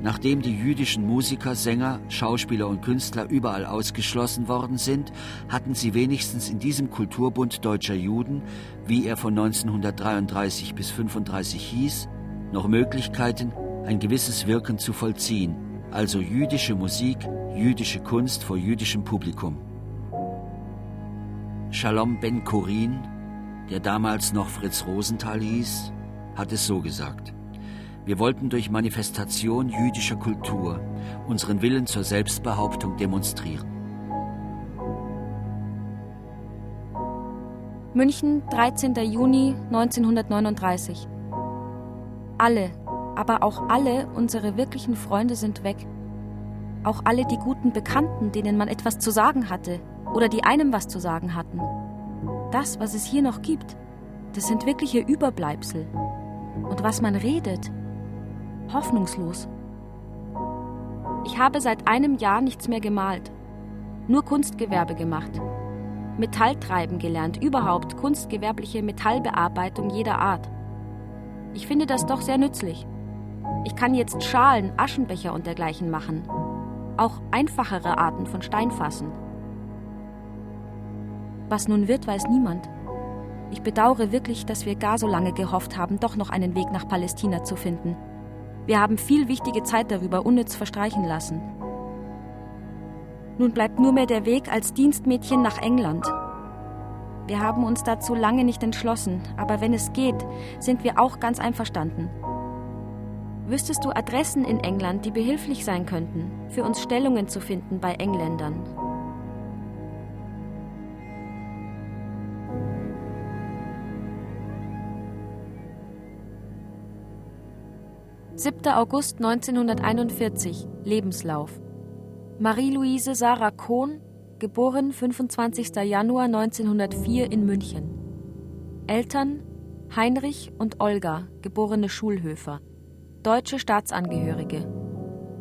Nachdem die jüdischen Musiker, Sänger, Schauspieler und Künstler überall ausgeschlossen worden sind, hatten sie wenigstens in diesem Kulturbund deutscher Juden, wie er von 1933 bis 1935 hieß, noch Möglichkeiten, ein gewisses Wirken zu vollziehen, also jüdische Musik, jüdische Kunst vor jüdischem Publikum. Shalom Ben Korin, der damals noch Fritz Rosenthal hieß, hat es so gesagt. Wir wollten durch Manifestation jüdischer Kultur unseren Willen zur Selbstbehauptung demonstrieren. München, 13. Juni 1939. Alle, aber auch alle unsere wirklichen Freunde sind weg. Auch alle die guten Bekannten, denen man etwas zu sagen hatte oder die einem was zu sagen hatten. Das, was es hier noch gibt, das sind wirkliche Überbleibsel. Und was man redet, hoffnungslos. Ich habe seit einem Jahr nichts mehr gemalt, nur Kunstgewerbe gemacht. Metalltreiben gelernt, überhaupt kunstgewerbliche Metallbearbeitung jeder Art. Ich finde das doch sehr nützlich. Ich kann jetzt Schalen, Aschenbecher und dergleichen machen. Auch einfachere Arten von Steinfassen. Was nun wird, weiß niemand. Ich bedauere wirklich, dass wir gar so lange gehofft haben, doch noch einen Weg nach Palästina zu finden. Wir haben viel wichtige Zeit darüber unnütz verstreichen lassen. Nun bleibt nur mehr der Weg als Dienstmädchen nach England. Wir haben uns dazu lange nicht entschlossen, aber wenn es geht, sind wir auch ganz einverstanden. Wüsstest du Adressen in England, die behilflich sein könnten, für uns Stellungen zu finden bei Engländern? 7. August 1941, Lebenslauf. Marie-Louise Sarah Kohn, geboren 25. Januar 1904 in München. Eltern Heinrich und Olga, geborene Schulhöfer. Deutsche Staatsangehörige.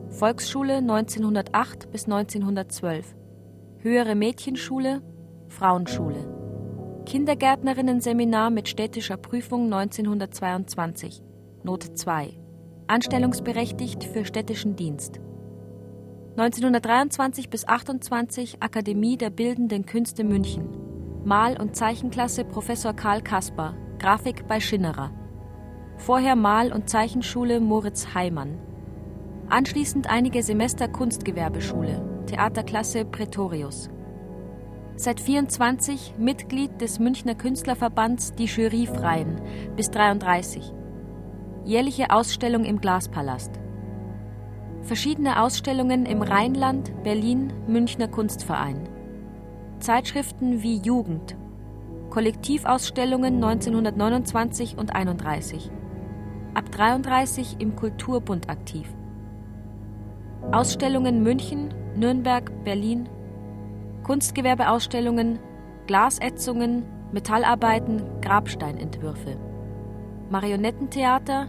Volksschule 1908 bis 1912. Höhere Mädchenschule, Frauenschule. Kindergärtnerinnen-Seminar mit städtischer Prüfung 1922. Note 2 anstellungsberechtigt für städtischen Dienst. 1923 bis 28 Akademie der Bildenden Künste München. Mal- und Zeichenklasse Professor Karl Kasper, Grafik bei Schinnerer. Vorher Mal- und Zeichenschule Moritz Heimann. Anschließend einige Semester Kunstgewerbeschule, Theaterklasse Pretorius. Seit 24 Mitglied des Münchner Künstlerverbands Die Jury Freien bis 33 jährliche Ausstellung im Glaspalast. Verschiedene Ausstellungen im Rheinland, Berlin, Münchner Kunstverein. Zeitschriften wie Jugend. Kollektivausstellungen 1929 und 31. Ab 33 im Kulturbund aktiv. Ausstellungen München, Nürnberg, Berlin. Kunstgewerbeausstellungen, Glasätzungen, Metallarbeiten, Grabsteinentwürfe. Marionettentheater,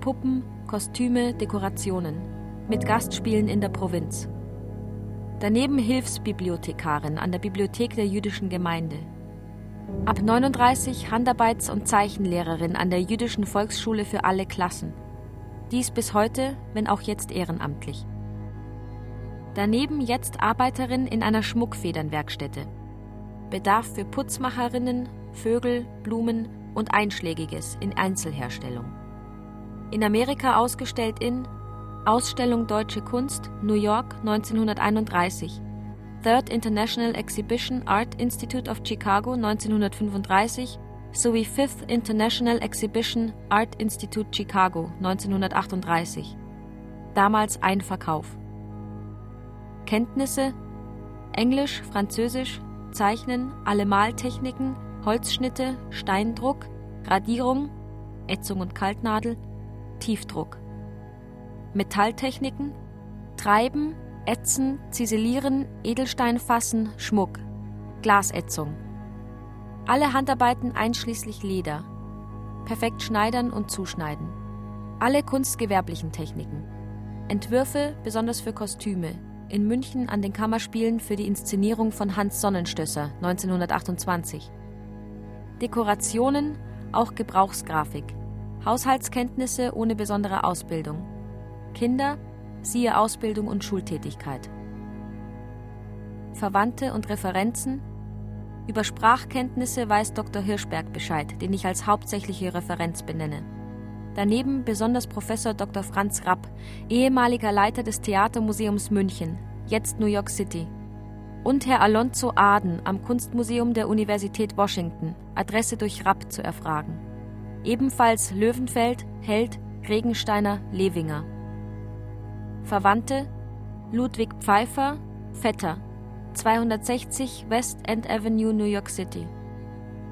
Puppen, Kostüme, Dekorationen, mit Gastspielen in der Provinz. Daneben Hilfsbibliothekarin an der Bibliothek der jüdischen Gemeinde. Ab 39 Handarbeits- und Zeichenlehrerin an der jüdischen Volksschule für alle Klassen. Dies bis heute, wenn auch jetzt ehrenamtlich. Daneben jetzt Arbeiterin in einer Schmuckfedernwerkstätte. Bedarf für Putzmacherinnen, Vögel, Blumen, und Einschlägiges in Einzelherstellung. In Amerika ausgestellt in Ausstellung Deutsche Kunst, New York 1931, Third International Exhibition Art Institute of Chicago 1935 sowie Fifth International Exhibition Art Institute Chicago 1938. Damals ein Verkauf. Kenntnisse Englisch, Französisch, Zeichnen, alle Maltechniken, Holzschnitte, Steindruck, Radierung, Ätzung und Kaltnadel, Tiefdruck. Metalltechniken, Treiben, Ätzen, Ziselieren, Edelsteinfassen, Schmuck, Glasätzung. Alle Handarbeiten einschließlich Leder. Perfekt schneidern und zuschneiden. Alle kunstgewerblichen Techniken. Entwürfe, besonders für Kostüme. In München an den Kammerspielen für die Inszenierung von Hans Sonnenstösser 1928. Dekorationen, auch Gebrauchsgrafik, Haushaltskenntnisse ohne besondere Ausbildung, Kinder, siehe Ausbildung und Schultätigkeit. Verwandte und Referenzen über Sprachkenntnisse weiß Dr. Hirschberg Bescheid, den ich als hauptsächliche Referenz benenne. Daneben besonders Professor Dr. Franz Rapp, ehemaliger Leiter des Theatermuseums München, jetzt New York City. Und Herr Alonzo Aden am Kunstmuseum der Universität Washington, Adresse durch Rapp zu erfragen. Ebenfalls Löwenfeld, Held, Regensteiner, Lewinger. Verwandte Ludwig Pfeiffer, Vetter, 260 West End Avenue, New York City.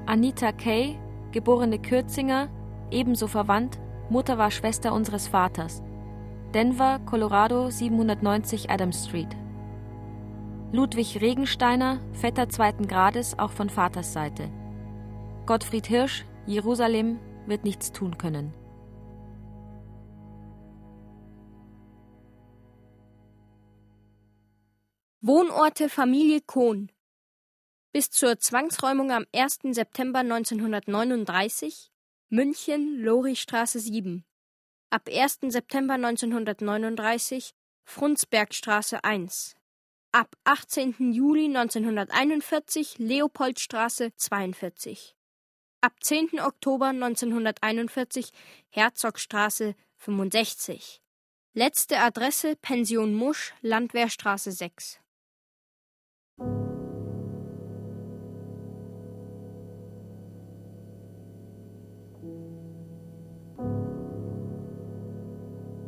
Anita Kay, geborene Kürzinger, ebenso verwandt, Mutter war Schwester unseres Vaters. Denver, Colorado 790 Adams Street. Ludwig Regensteiner, Vetter zweiten Grades, auch von Vaters Seite. Gottfried Hirsch, Jerusalem, wird nichts tun können. Wohnorte Familie Kohn bis zur Zwangsräumung am 1. September 1939 München, Loristraße 7. Ab 1. September 1939 Frundsbergstraße 1. Ab 18. Juli 1941 Leopoldstraße 42. Ab 10. Oktober 1941 Herzogstraße 65. Letzte Adresse Pension Musch, Landwehrstraße 6.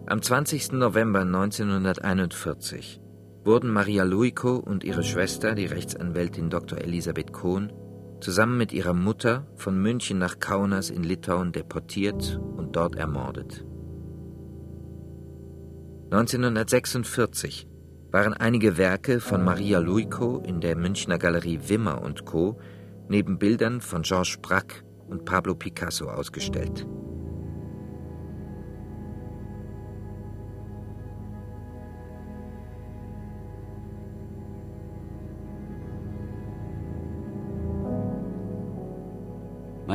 Am 20. November 1941 wurden Maria Luiko und ihre Schwester, die Rechtsanwältin Dr. Elisabeth Kohn, zusammen mit ihrer Mutter von München nach Kaunas in Litauen deportiert und dort ermordet. 1946 waren einige Werke von Maria Luiko in der Münchner Galerie Wimmer und Co. neben Bildern von Georges Braque und Pablo Picasso ausgestellt.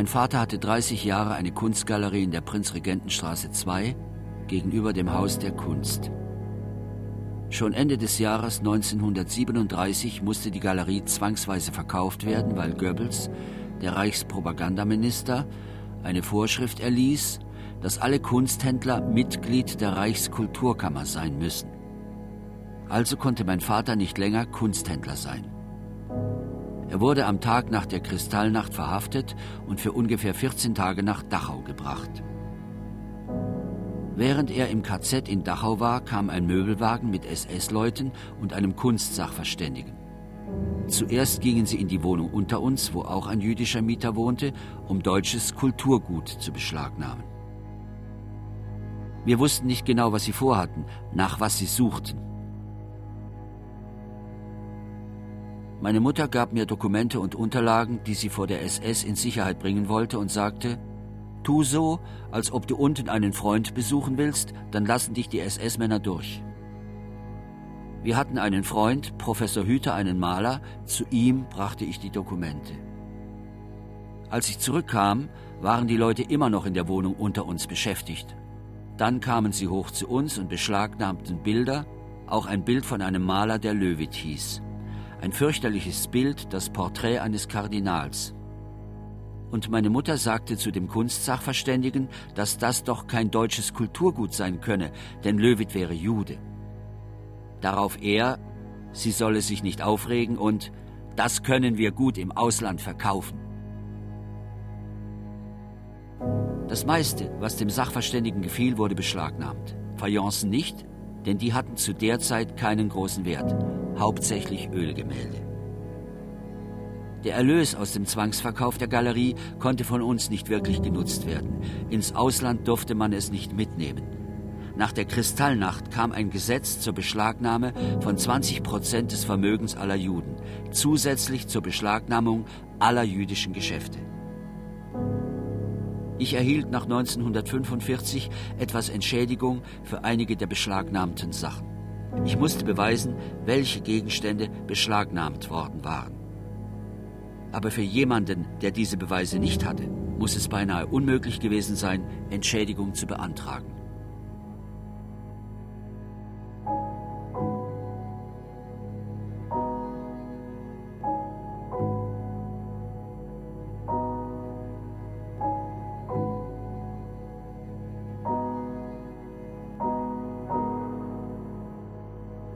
Mein Vater hatte 30 Jahre eine Kunstgalerie in der Prinzregentenstraße 2 gegenüber dem Haus der Kunst. Schon Ende des Jahres 1937 musste die Galerie zwangsweise verkauft werden, weil Goebbels, der Reichspropagandaminister, eine Vorschrift erließ, dass alle Kunsthändler Mitglied der Reichskulturkammer sein müssen. Also konnte mein Vater nicht länger Kunsthändler sein. Er wurde am Tag nach der Kristallnacht verhaftet und für ungefähr 14 Tage nach Dachau gebracht. Während er im KZ in Dachau war, kam ein Möbelwagen mit SS-Leuten und einem Kunstsachverständigen. Zuerst gingen sie in die Wohnung unter uns, wo auch ein jüdischer Mieter wohnte, um deutsches Kulturgut zu beschlagnahmen. Wir wussten nicht genau, was sie vorhatten, nach was sie suchten. Meine Mutter gab mir Dokumente und Unterlagen, die sie vor der SS in Sicherheit bringen wollte und sagte, Tu so, als ob du unten einen Freund besuchen willst, dann lassen dich die SS-Männer durch. Wir hatten einen Freund, Professor Hüter, einen Maler, zu ihm brachte ich die Dokumente. Als ich zurückkam, waren die Leute immer noch in der Wohnung unter uns beschäftigt. Dann kamen sie hoch zu uns und beschlagnahmten Bilder, auch ein Bild von einem Maler, der Löwit hieß. Ein fürchterliches Bild, das Porträt eines Kardinals und meine Mutter sagte zu dem Kunstsachverständigen, dass das doch kein deutsches Kulturgut sein könne, denn Löwit wäre Jude. Darauf er, sie solle sich nicht aufregen und das können wir gut im Ausland verkaufen. Das meiste, was dem Sachverständigen gefiel, wurde beschlagnahmt. Fayencen nicht, denn die hatten zu der Zeit keinen großen Wert, hauptsächlich Ölgemälde. Der Erlös aus dem Zwangsverkauf der Galerie konnte von uns nicht wirklich genutzt werden. Ins Ausland durfte man es nicht mitnehmen. Nach der Kristallnacht kam ein Gesetz zur Beschlagnahme von 20 Prozent des Vermögens aller Juden, zusätzlich zur Beschlagnahmung aller jüdischen Geschäfte. Ich erhielt nach 1945 etwas Entschädigung für einige der beschlagnahmten Sachen. Ich musste beweisen, welche Gegenstände beschlagnahmt worden waren. Aber für jemanden, der diese Beweise nicht hatte, muss es beinahe unmöglich gewesen sein, Entschädigung zu beantragen.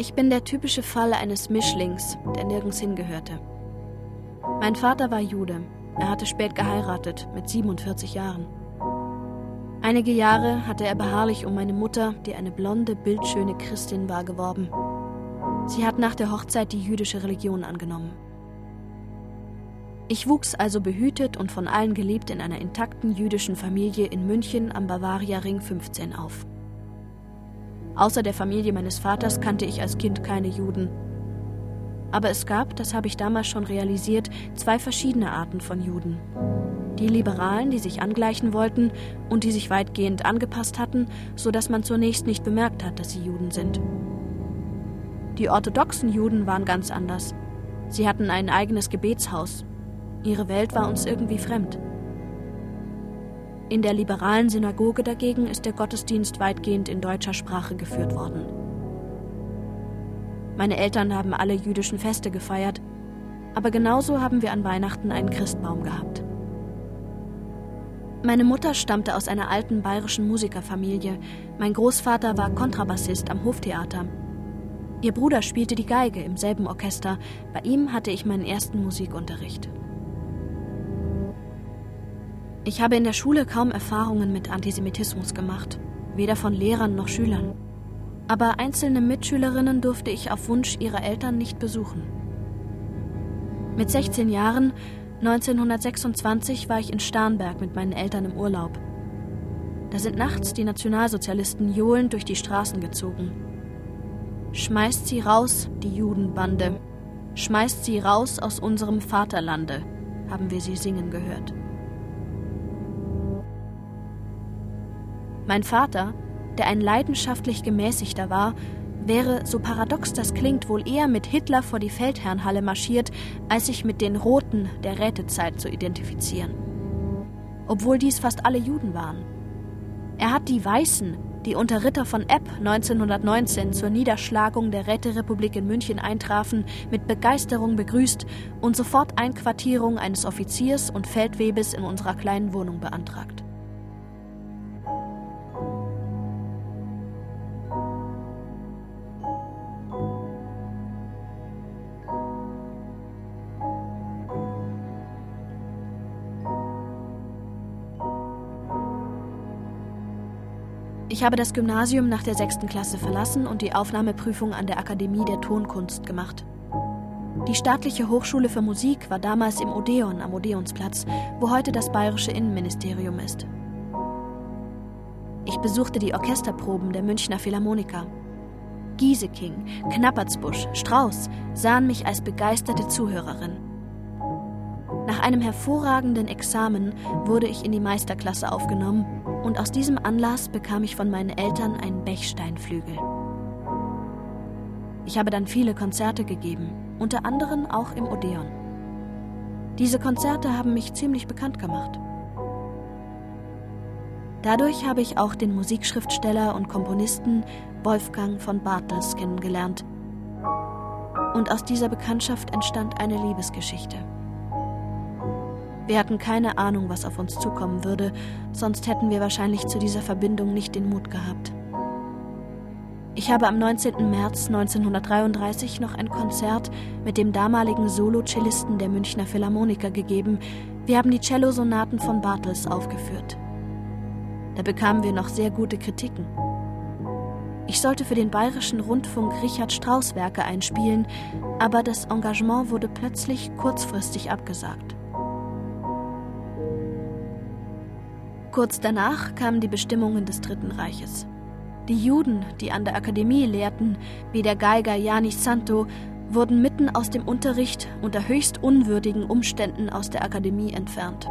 Ich bin der typische Fall eines Mischlings, der nirgends hingehörte. Mein Vater war Jude. Er hatte spät geheiratet, mit 47 Jahren. Einige Jahre hatte er beharrlich um meine Mutter, die eine blonde, bildschöne Christin war, geworben. Sie hat nach der Hochzeit die jüdische Religion angenommen. Ich wuchs also behütet und von allen geliebt in einer intakten jüdischen Familie in München am Bavaria Ring 15 auf. Außer der Familie meines Vaters kannte ich als Kind keine Juden. Aber es gab, das habe ich damals schon realisiert, zwei verschiedene Arten von Juden. Die Liberalen, die sich angleichen wollten und die sich weitgehend angepasst hatten, so dass man zunächst nicht bemerkt hat, dass sie Juden sind. Die orthodoxen Juden waren ganz anders. Sie hatten ein eigenes Gebetshaus. Ihre Welt war uns irgendwie fremd. In der liberalen Synagoge dagegen ist der Gottesdienst weitgehend in deutscher Sprache geführt worden. Meine Eltern haben alle jüdischen Feste gefeiert, aber genauso haben wir an Weihnachten einen Christbaum gehabt. Meine Mutter stammte aus einer alten bayerischen Musikerfamilie. Mein Großvater war Kontrabassist am Hoftheater. Ihr Bruder spielte die Geige im selben Orchester. Bei ihm hatte ich meinen ersten Musikunterricht. Ich habe in der Schule kaum Erfahrungen mit Antisemitismus gemacht, weder von Lehrern noch Schülern. Aber einzelne Mitschülerinnen durfte ich auf Wunsch ihrer Eltern nicht besuchen. Mit 16 Jahren 1926 war ich in Starnberg mit meinen Eltern im Urlaub. Da sind nachts die Nationalsozialisten johlend durch die Straßen gezogen. Schmeißt sie raus, die Judenbande. Schmeißt sie raus aus unserem Vaterlande, haben wir sie singen gehört. Mein Vater, der ein leidenschaftlich gemäßigter war, wäre, so paradox das klingt, wohl eher mit Hitler vor die Feldherrnhalle marschiert, als sich mit den Roten der Rätezeit zu identifizieren. Obwohl dies fast alle Juden waren. Er hat die Weißen, die unter Ritter von Epp 1919 zur Niederschlagung der Räterepublik in München eintrafen, mit Begeisterung begrüßt und sofort Einquartierung eines Offiziers und Feldwebes in unserer kleinen Wohnung beantragt. Ich habe das Gymnasium nach der sechsten Klasse verlassen und die Aufnahmeprüfung an der Akademie der Tonkunst gemacht. Die staatliche Hochschule für Musik war damals im Odeon am Odeonsplatz, wo heute das bayerische Innenministerium ist. Ich besuchte die Orchesterproben der Münchner Philharmoniker. Gieseking, Knappertsbusch, Strauß sahen mich als begeisterte Zuhörerin. Nach einem hervorragenden Examen wurde ich in die Meisterklasse aufgenommen und aus diesem Anlass bekam ich von meinen Eltern einen Bechsteinflügel. Ich habe dann viele Konzerte gegeben, unter anderem auch im Odeon. Diese Konzerte haben mich ziemlich bekannt gemacht. Dadurch habe ich auch den Musikschriftsteller und Komponisten Wolfgang von Bartels kennengelernt. Und aus dieser Bekanntschaft entstand eine Liebesgeschichte. Wir hatten keine Ahnung, was auf uns zukommen würde, sonst hätten wir wahrscheinlich zu dieser Verbindung nicht den Mut gehabt. Ich habe am 19. März 1933 noch ein Konzert mit dem damaligen Solo-Cellisten der Münchner Philharmoniker gegeben. Wir haben die Cellosonaten von Bartels aufgeführt. Da bekamen wir noch sehr gute Kritiken. Ich sollte für den Bayerischen Rundfunk Richard Strauss Werke einspielen, aber das Engagement wurde plötzlich kurzfristig abgesagt. Kurz danach kamen die Bestimmungen des Dritten Reiches. Die Juden, die an der Akademie lehrten, wie der Geiger Janis Santo, wurden mitten aus dem Unterricht unter höchst unwürdigen Umständen aus der Akademie entfernt.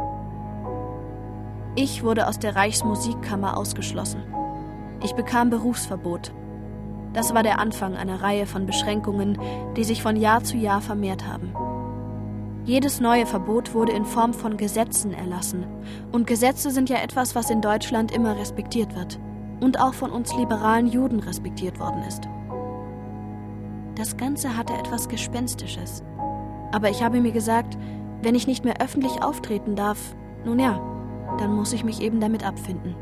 Ich wurde aus der Reichsmusikkammer ausgeschlossen. Ich bekam Berufsverbot. Das war der Anfang einer Reihe von Beschränkungen, die sich von Jahr zu Jahr vermehrt haben. Jedes neue Verbot wurde in Form von Gesetzen erlassen. Und Gesetze sind ja etwas, was in Deutschland immer respektiert wird. Und auch von uns liberalen Juden respektiert worden ist. Das Ganze hatte etwas Gespenstisches. Aber ich habe mir gesagt, wenn ich nicht mehr öffentlich auftreten darf, nun ja, dann muss ich mich eben damit abfinden.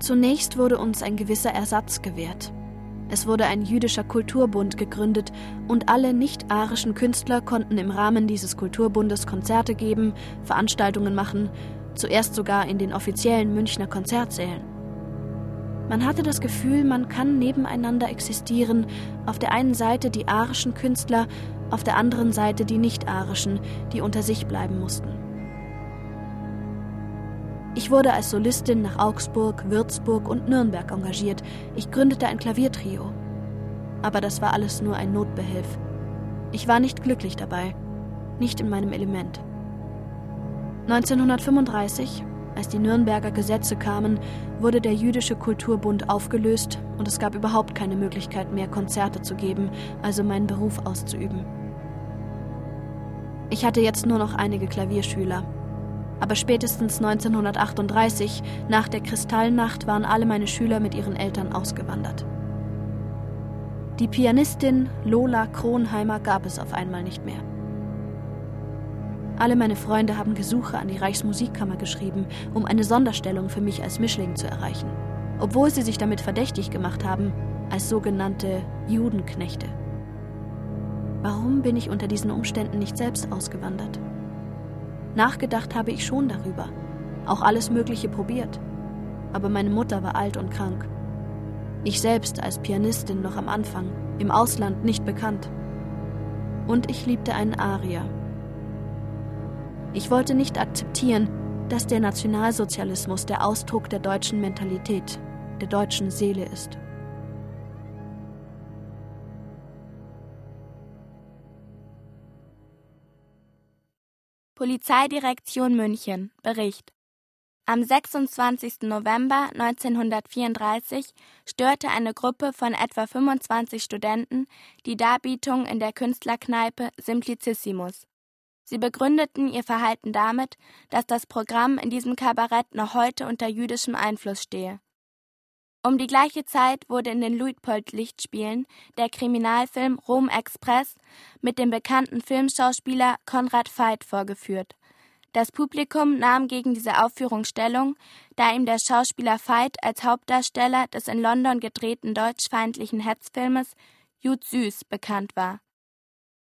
Zunächst wurde uns ein gewisser Ersatz gewährt. Es wurde ein jüdischer Kulturbund gegründet und alle nicht-arischen Künstler konnten im Rahmen dieses Kulturbundes Konzerte geben, Veranstaltungen machen, zuerst sogar in den offiziellen Münchner Konzertsälen. Man hatte das Gefühl, man kann nebeneinander existieren, auf der einen Seite die arischen Künstler, auf der anderen Seite die nicht-arischen, die unter sich bleiben mussten. Ich wurde als Solistin nach Augsburg, Würzburg und Nürnberg engagiert. Ich gründete ein Klaviertrio. Aber das war alles nur ein Notbehelf. Ich war nicht glücklich dabei, nicht in meinem Element. 1935, als die Nürnberger Gesetze kamen, wurde der Jüdische Kulturbund aufgelöst und es gab überhaupt keine Möglichkeit mehr, Konzerte zu geben, also meinen Beruf auszuüben. Ich hatte jetzt nur noch einige Klavierschüler. Aber spätestens 1938, nach der Kristallnacht, waren alle meine Schüler mit ihren Eltern ausgewandert. Die Pianistin Lola Kronheimer gab es auf einmal nicht mehr. Alle meine Freunde haben Gesuche an die Reichsmusikkammer geschrieben, um eine Sonderstellung für mich als Mischling zu erreichen, obwohl sie sich damit verdächtig gemacht haben, als sogenannte Judenknechte. Warum bin ich unter diesen Umständen nicht selbst ausgewandert? Nachgedacht habe ich schon darüber, auch alles Mögliche probiert. Aber meine Mutter war alt und krank. Ich selbst als Pianistin noch am Anfang, im Ausland nicht bekannt. Und ich liebte einen Arier, ich wollte nicht akzeptieren, dass der Nationalsozialismus der Ausdruck der deutschen Mentalität, der deutschen Seele ist. Polizeidirektion München Bericht am 26. November 1934 störte eine Gruppe von etwa 25 Studenten die Darbietung in der Künstlerkneipe Simplicissimus. Sie begründeten ihr Verhalten damit, dass das Programm in diesem Kabarett noch heute unter jüdischem Einfluss stehe. Um die gleiche Zeit wurde in den Luitpold-Lichtspielen der Kriminalfilm Rom Express mit dem bekannten Filmschauspieler Konrad Veit vorgeführt. Das Publikum nahm gegen diese Aufführung Stellung, da ihm der Schauspieler Veit als Hauptdarsteller des in London gedrehten deutschfeindlichen Hetzfilmes Jud Süß bekannt war.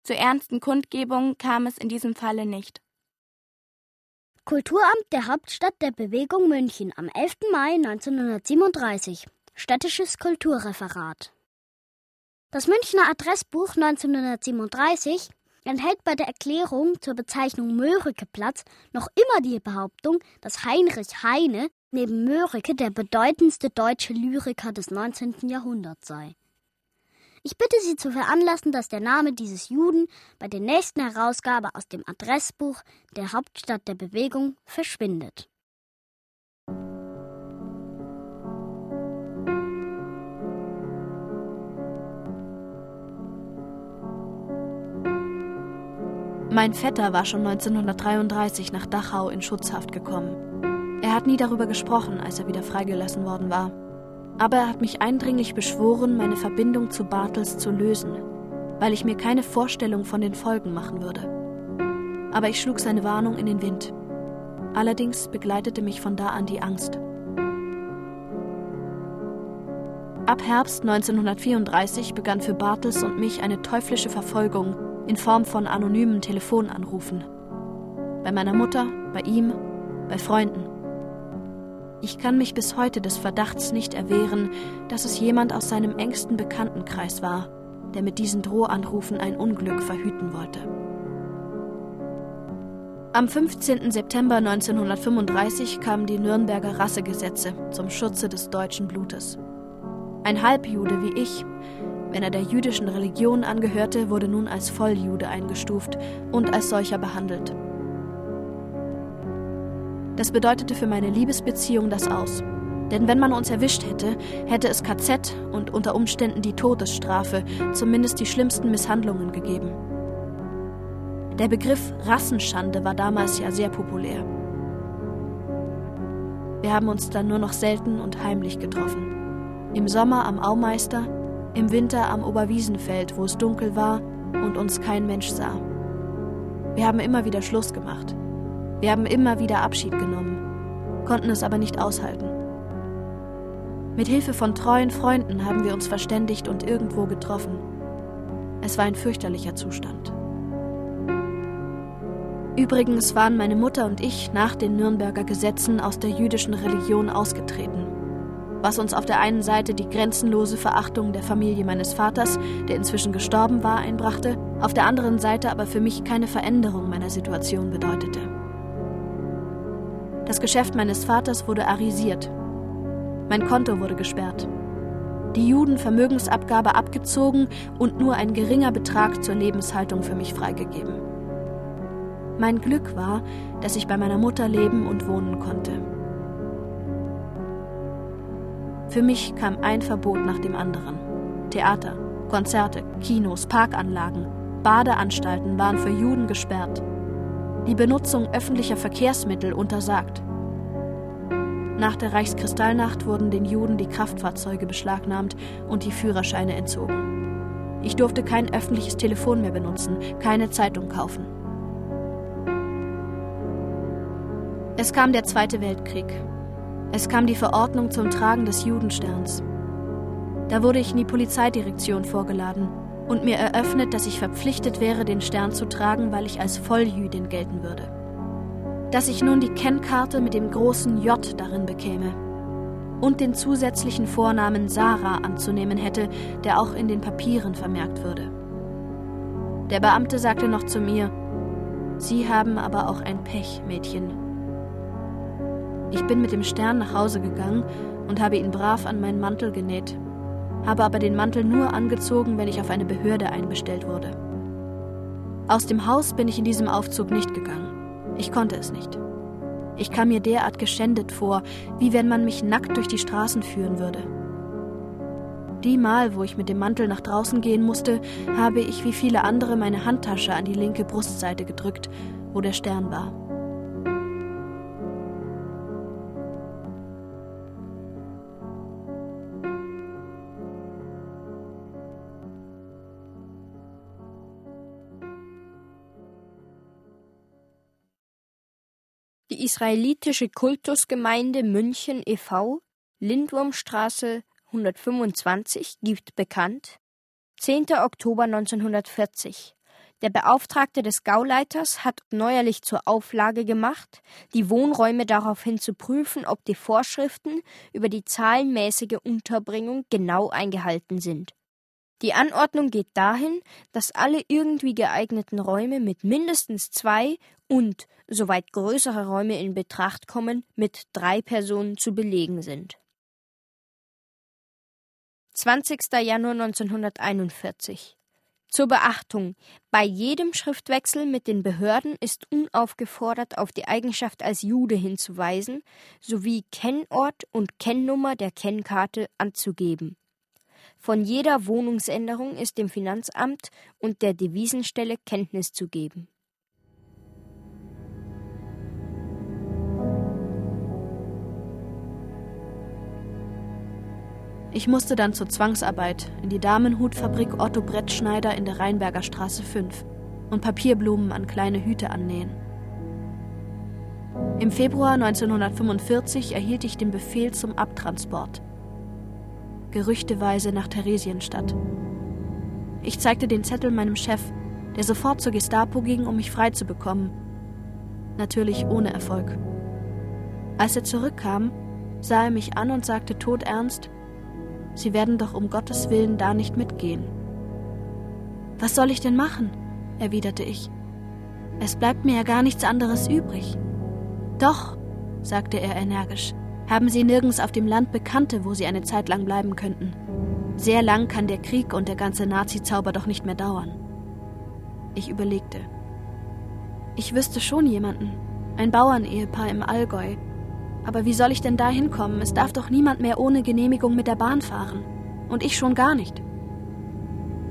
Zu ernsten Kundgebungen kam es in diesem Falle nicht. Kulturamt der Hauptstadt der Bewegung München am 11. Mai 1937. Städtisches Kulturreferat. Das Münchner Adressbuch 1937 enthält bei der Erklärung zur Bezeichnung Mörike-Platz noch immer die Behauptung, dass Heinrich Heine neben Mörike der bedeutendste deutsche Lyriker des 19. Jahrhunderts sei. Ich bitte Sie zu veranlassen, dass der Name dieses Juden bei der nächsten Herausgabe aus dem Adressbuch der Hauptstadt der Bewegung verschwindet. Mein Vetter war schon 1933 nach Dachau in Schutzhaft gekommen. Er hat nie darüber gesprochen, als er wieder freigelassen worden war aber er hat mich eindringlich beschworen, meine Verbindung zu Bartels zu lösen, weil ich mir keine Vorstellung von den Folgen machen würde. Aber ich schlug seine Warnung in den Wind. Allerdings begleitete mich von da an die Angst. Ab Herbst 1934 begann für Bartels und mich eine teuflische Verfolgung in Form von anonymen Telefonanrufen. Bei meiner Mutter, bei ihm, bei Freunden. Ich kann mich bis heute des Verdachts nicht erwehren, dass es jemand aus seinem engsten Bekanntenkreis war, der mit diesen Drohanrufen ein Unglück verhüten wollte. Am 15. September 1935 kamen die Nürnberger Rassegesetze zum Schutze des deutschen Blutes. Ein Halbjude wie ich, wenn er der jüdischen Religion angehörte, wurde nun als Volljude eingestuft und als solcher behandelt. Das bedeutete für meine Liebesbeziehung das aus. Denn wenn man uns erwischt hätte, hätte es KZ und unter Umständen die Todesstrafe, zumindest die schlimmsten Misshandlungen gegeben. Der Begriff Rassenschande war damals ja sehr populär. Wir haben uns dann nur noch selten und heimlich getroffen. Im Sommer am Aumeister, im Winter am Oberwiesenfeld, wo es dunkel war und uns kein Mensch sah. Wir haben immer wieder Schluss gemacht. Wir haben immer wieder Abschied genommen, konnten es aber nicht aushalten. Mit Hilfe von treuen Freunden haben wir uns verständigt und irgendwo getroffen. Es war ein fürchterlicher Zustand. Übrigens waren meine Mutter und ich nach den Nürnberger Gesetzen aus der jüdischen Religion ausgetreten was uns auf der einen Seite die grenzenlose Verachtung der Familie meines Vaters, der inzwischen gestorben war, einbrachte, auf der anderen Seite aber für mich keine Veränderung meiner Situation bedeutete. Das Geschäft meines Vaters wurde arisiert. Mein Konto wurde gesperrt. Die Judenvermögensabgabe abgezogen und nur ein geringer Betrag zur Lebenshaltung für mich freigegeben. Mein Glück war, dass ich bei meiner Mutter leben und wohnen konnte. Für mich kam ein Verbot nach dem anderen. Theater, Konzerte, Kinos, Parkanlagen, Badeanstalten waren für Juden gesperrt. Die Benutzung öffentlicher Verkehrsmittel untersagt. Nach der Reichskristallnacht wurden den Juden die Kraftfahrzeuge beschlagnahmt und die Führerscheine entzogen. Ich durfte kein öffentliches Telefon mehr benutzen, keine Zeitung kaufen. Es kam der Zweite Weltkrieg. Es kam die Verordnung zum Tragen des Judensterns. Da wurde ich in die Polizeidirektion vorgeladen und mir eröffnet, dass ich verpflichtet wäre, den Stern zu tragen, weil ich als Volljüdin gelten würde. Dass ich nun die Kennkarte mit dem großen J darin bekäme und den zusätzlichen Vornamen Sarah anzunehmen hätte, der auch in den Papieren vermerkt würde. Der Beamte sagte noch zu mir, Sie haben aber auch ein Pech, Mädchen. Ich bin mit dem Stern nach Hause gegangen und habe ihn brav an meinen Mantel genäht, habe aber den Mantel nur angezogen, wenn ich auf eine Behörde einbestellt wurde. Aus dem Haus bin ich in diesem Aufzug nicht gegangen. Ich konnte es nicht. Ich kam mir derart geschändet vor, wie wenn man mich nackt durch die Straßen führen würde. Die Mal, wo ich mit dem Mantel nach draußen gehen musste, habe ich wie viele andere meine Handtasche an die linke Brustseite gedrückt, wo der Stern war. Israelitische Kultusgemeinde München e.V., Lindwurmstraße 125, gibt bekannt 10. Oktober 1940. Der Beauftragte des Gauleiters hat neuerlich zur Auflage gemacht, die Wohnräume daraufhin zu prüfen, ob die Vorschriften über die zahlenmäßige Unterbringung genau eingehalten sind. Die Anordnung geht dahin, dass alle irgendwie geeigneten Räume mit mindestens zwei und, soweit größere Räume in Betracht kommen, mit drei Personen zu belegen sind. 20. Januar 1941 zur Beachtung. Bei jedem Schriftwechsel mit den Behörden ist unaufgefordert auf die Eigenschaft als Jude hinzuweisen sowie Kennort und Kennnummer der Kennkarte anzugeben. Von jeder Wohnungsänderung ist dem Finanzamt und der Devisenstelle Kenntnis zu geben. Ich musste dann zur Zwangsarbeit in die Damenhutfabrik Otto Brettschneider in der Rheinberger Straße 5 und Papierblumen an kleine Hüte annähen. Im Februar 1945 erhielt ich den Befehl zum Abtransport gerüchteweise nach Theresienstadt. Ich zeigte den Zettel meinem Chef, der sofort zur Gestapo ging, um mich frei zu bekommen. Natürlich ohne Erfolg. Als er zurückkam, sah er mich an und sagte todernst, Sie werden doch um Gottes Willen da nicht mitgehen. Was soll ich denn machen? erwiderte ich. Es bleibt mir ja gar nichts anderes übrig. Doch, sagte er energisch, haben sie nirgends auf dem Land Bekannte, wo sie eine Zeit lang bleiben könnten. Sehr lang kann der Krieg und der ganze Nazi-Zauber doch nicht mehr dauern. Ich überlegte. Ich wüsste schon jemanden, ein Bauernehepaar im Allgäu. Aber wie soll ich denn da hinkommen? Es darf doch niemand mehr ohne Genehmigung mit der Bahn fahren. Und ich schon gar nicht.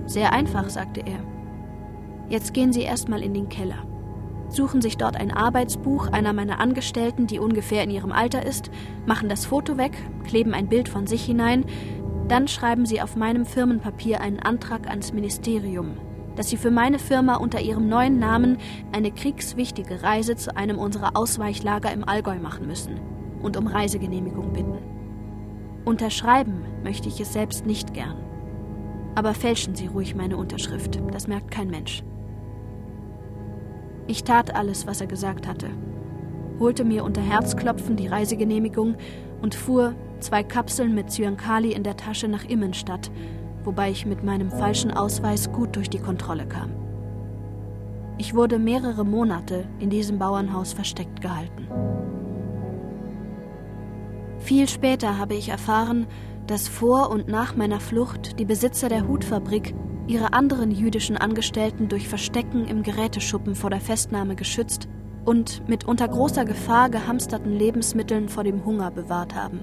Sehr einfach, sagte er. Jetzt gehen Sie erstmal in den Keller suchen sich dort ein Arbeitsbuch einer meiner Angestellten, die ungefähr in ihrem Alter ist, machen das Foto weg, kleben ein Bild von sich hinein, dann schreiben sie auf meinem Firmenpapier einen Antrag ans Ministerium, dass sie für meine Firma unter ihrem neuen Namen eine kriegswichtige Reise zu einem unserer Ausweichlager im Allgäu machen müssen und um Reisegenehmigung bitten. Unterschreiben möchte ich es selbst nicht gern. Aber fälschen Sie ruhig meine Unterschrift, das merkt kein Mensch. Ich tat alles, was er gesagt hatte, holte mir unter Herzklopfen die Reisegenehmigung und fuhr, zwei Kapseln mit Zyankali in der Tasche nach Immenstadt, wobei ich mit meinem falschen Ausweis gut durch die Kontrolle kam. Ich wurde mehrere Monate in diesem Bauernhaus versteckt gehalten. Viel später habe ich erfahren, dass vor und nach meiner Flucht die Besitzer der Hutfabrik ihre anderen jüdischen Angestellten durch Verstecken im Geräteschuppen vor der Festnahme geschützt und mit unter großer Gefahr gehamsterten Lebensmitteln vor dem Hunger bewahrt haben.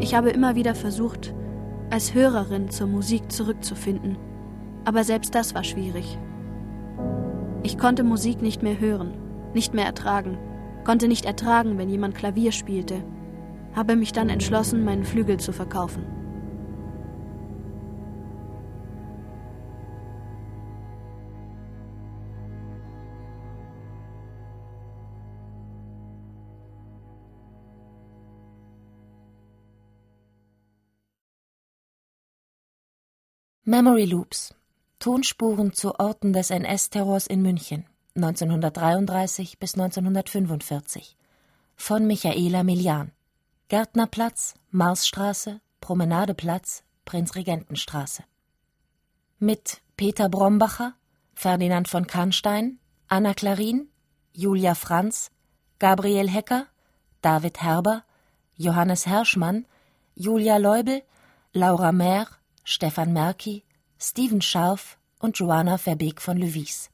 Ich habe immer wieder versucht, als Hörerin zur Musik zurückzufinden, aber selbst das war schwierig. Ich konnte Musik nicht mehr hören, nicht mehr ertragen konnte nicht ertragen, wenn jemand Klavier spielte, habe mich dann entschlossen, meinen Flügel zu verkaufen. Memory Loops. Tonspuren zu Orten des NS-Terrors in München 1933 bis 1945 von Michaela Milian. Gärtnerplatz, Marsstraße, Promenadeplatz, Prinzregentenstraße. Mit Peter Brombacher, Ferdinand von Kannstein, Anna Klarin, Julia Franz, Gabriel Hecker, David Herber, Johannes Herschmann, Julia Leubel, Laura Mehr, Stefan Merki, Steven Scharf und Joanna Verbeek von Levis.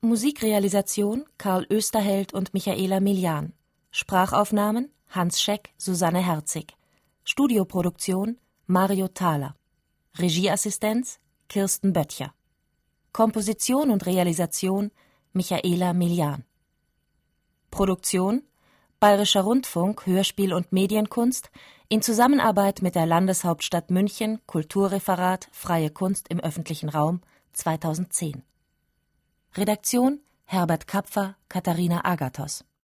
Musikrealisation Karl Österheld und Michaela Milian. Sprachaufnahmen Hans Scheck, Susanne Herzig. Studioproduktion Mario Thaler. Regieassistenz Kirsten Böttcher. Komposition und Realisation Michaela Milian. Produktion Bayerischer Rundfunk Hörspiel und Medienkunst in Zusammenarbeit mit der Landeshauptstadt München Kulturreferat Freie Kunst im öffentlichen Raum 2010 Redaktion Herbert Kapfer, Katharina Agathos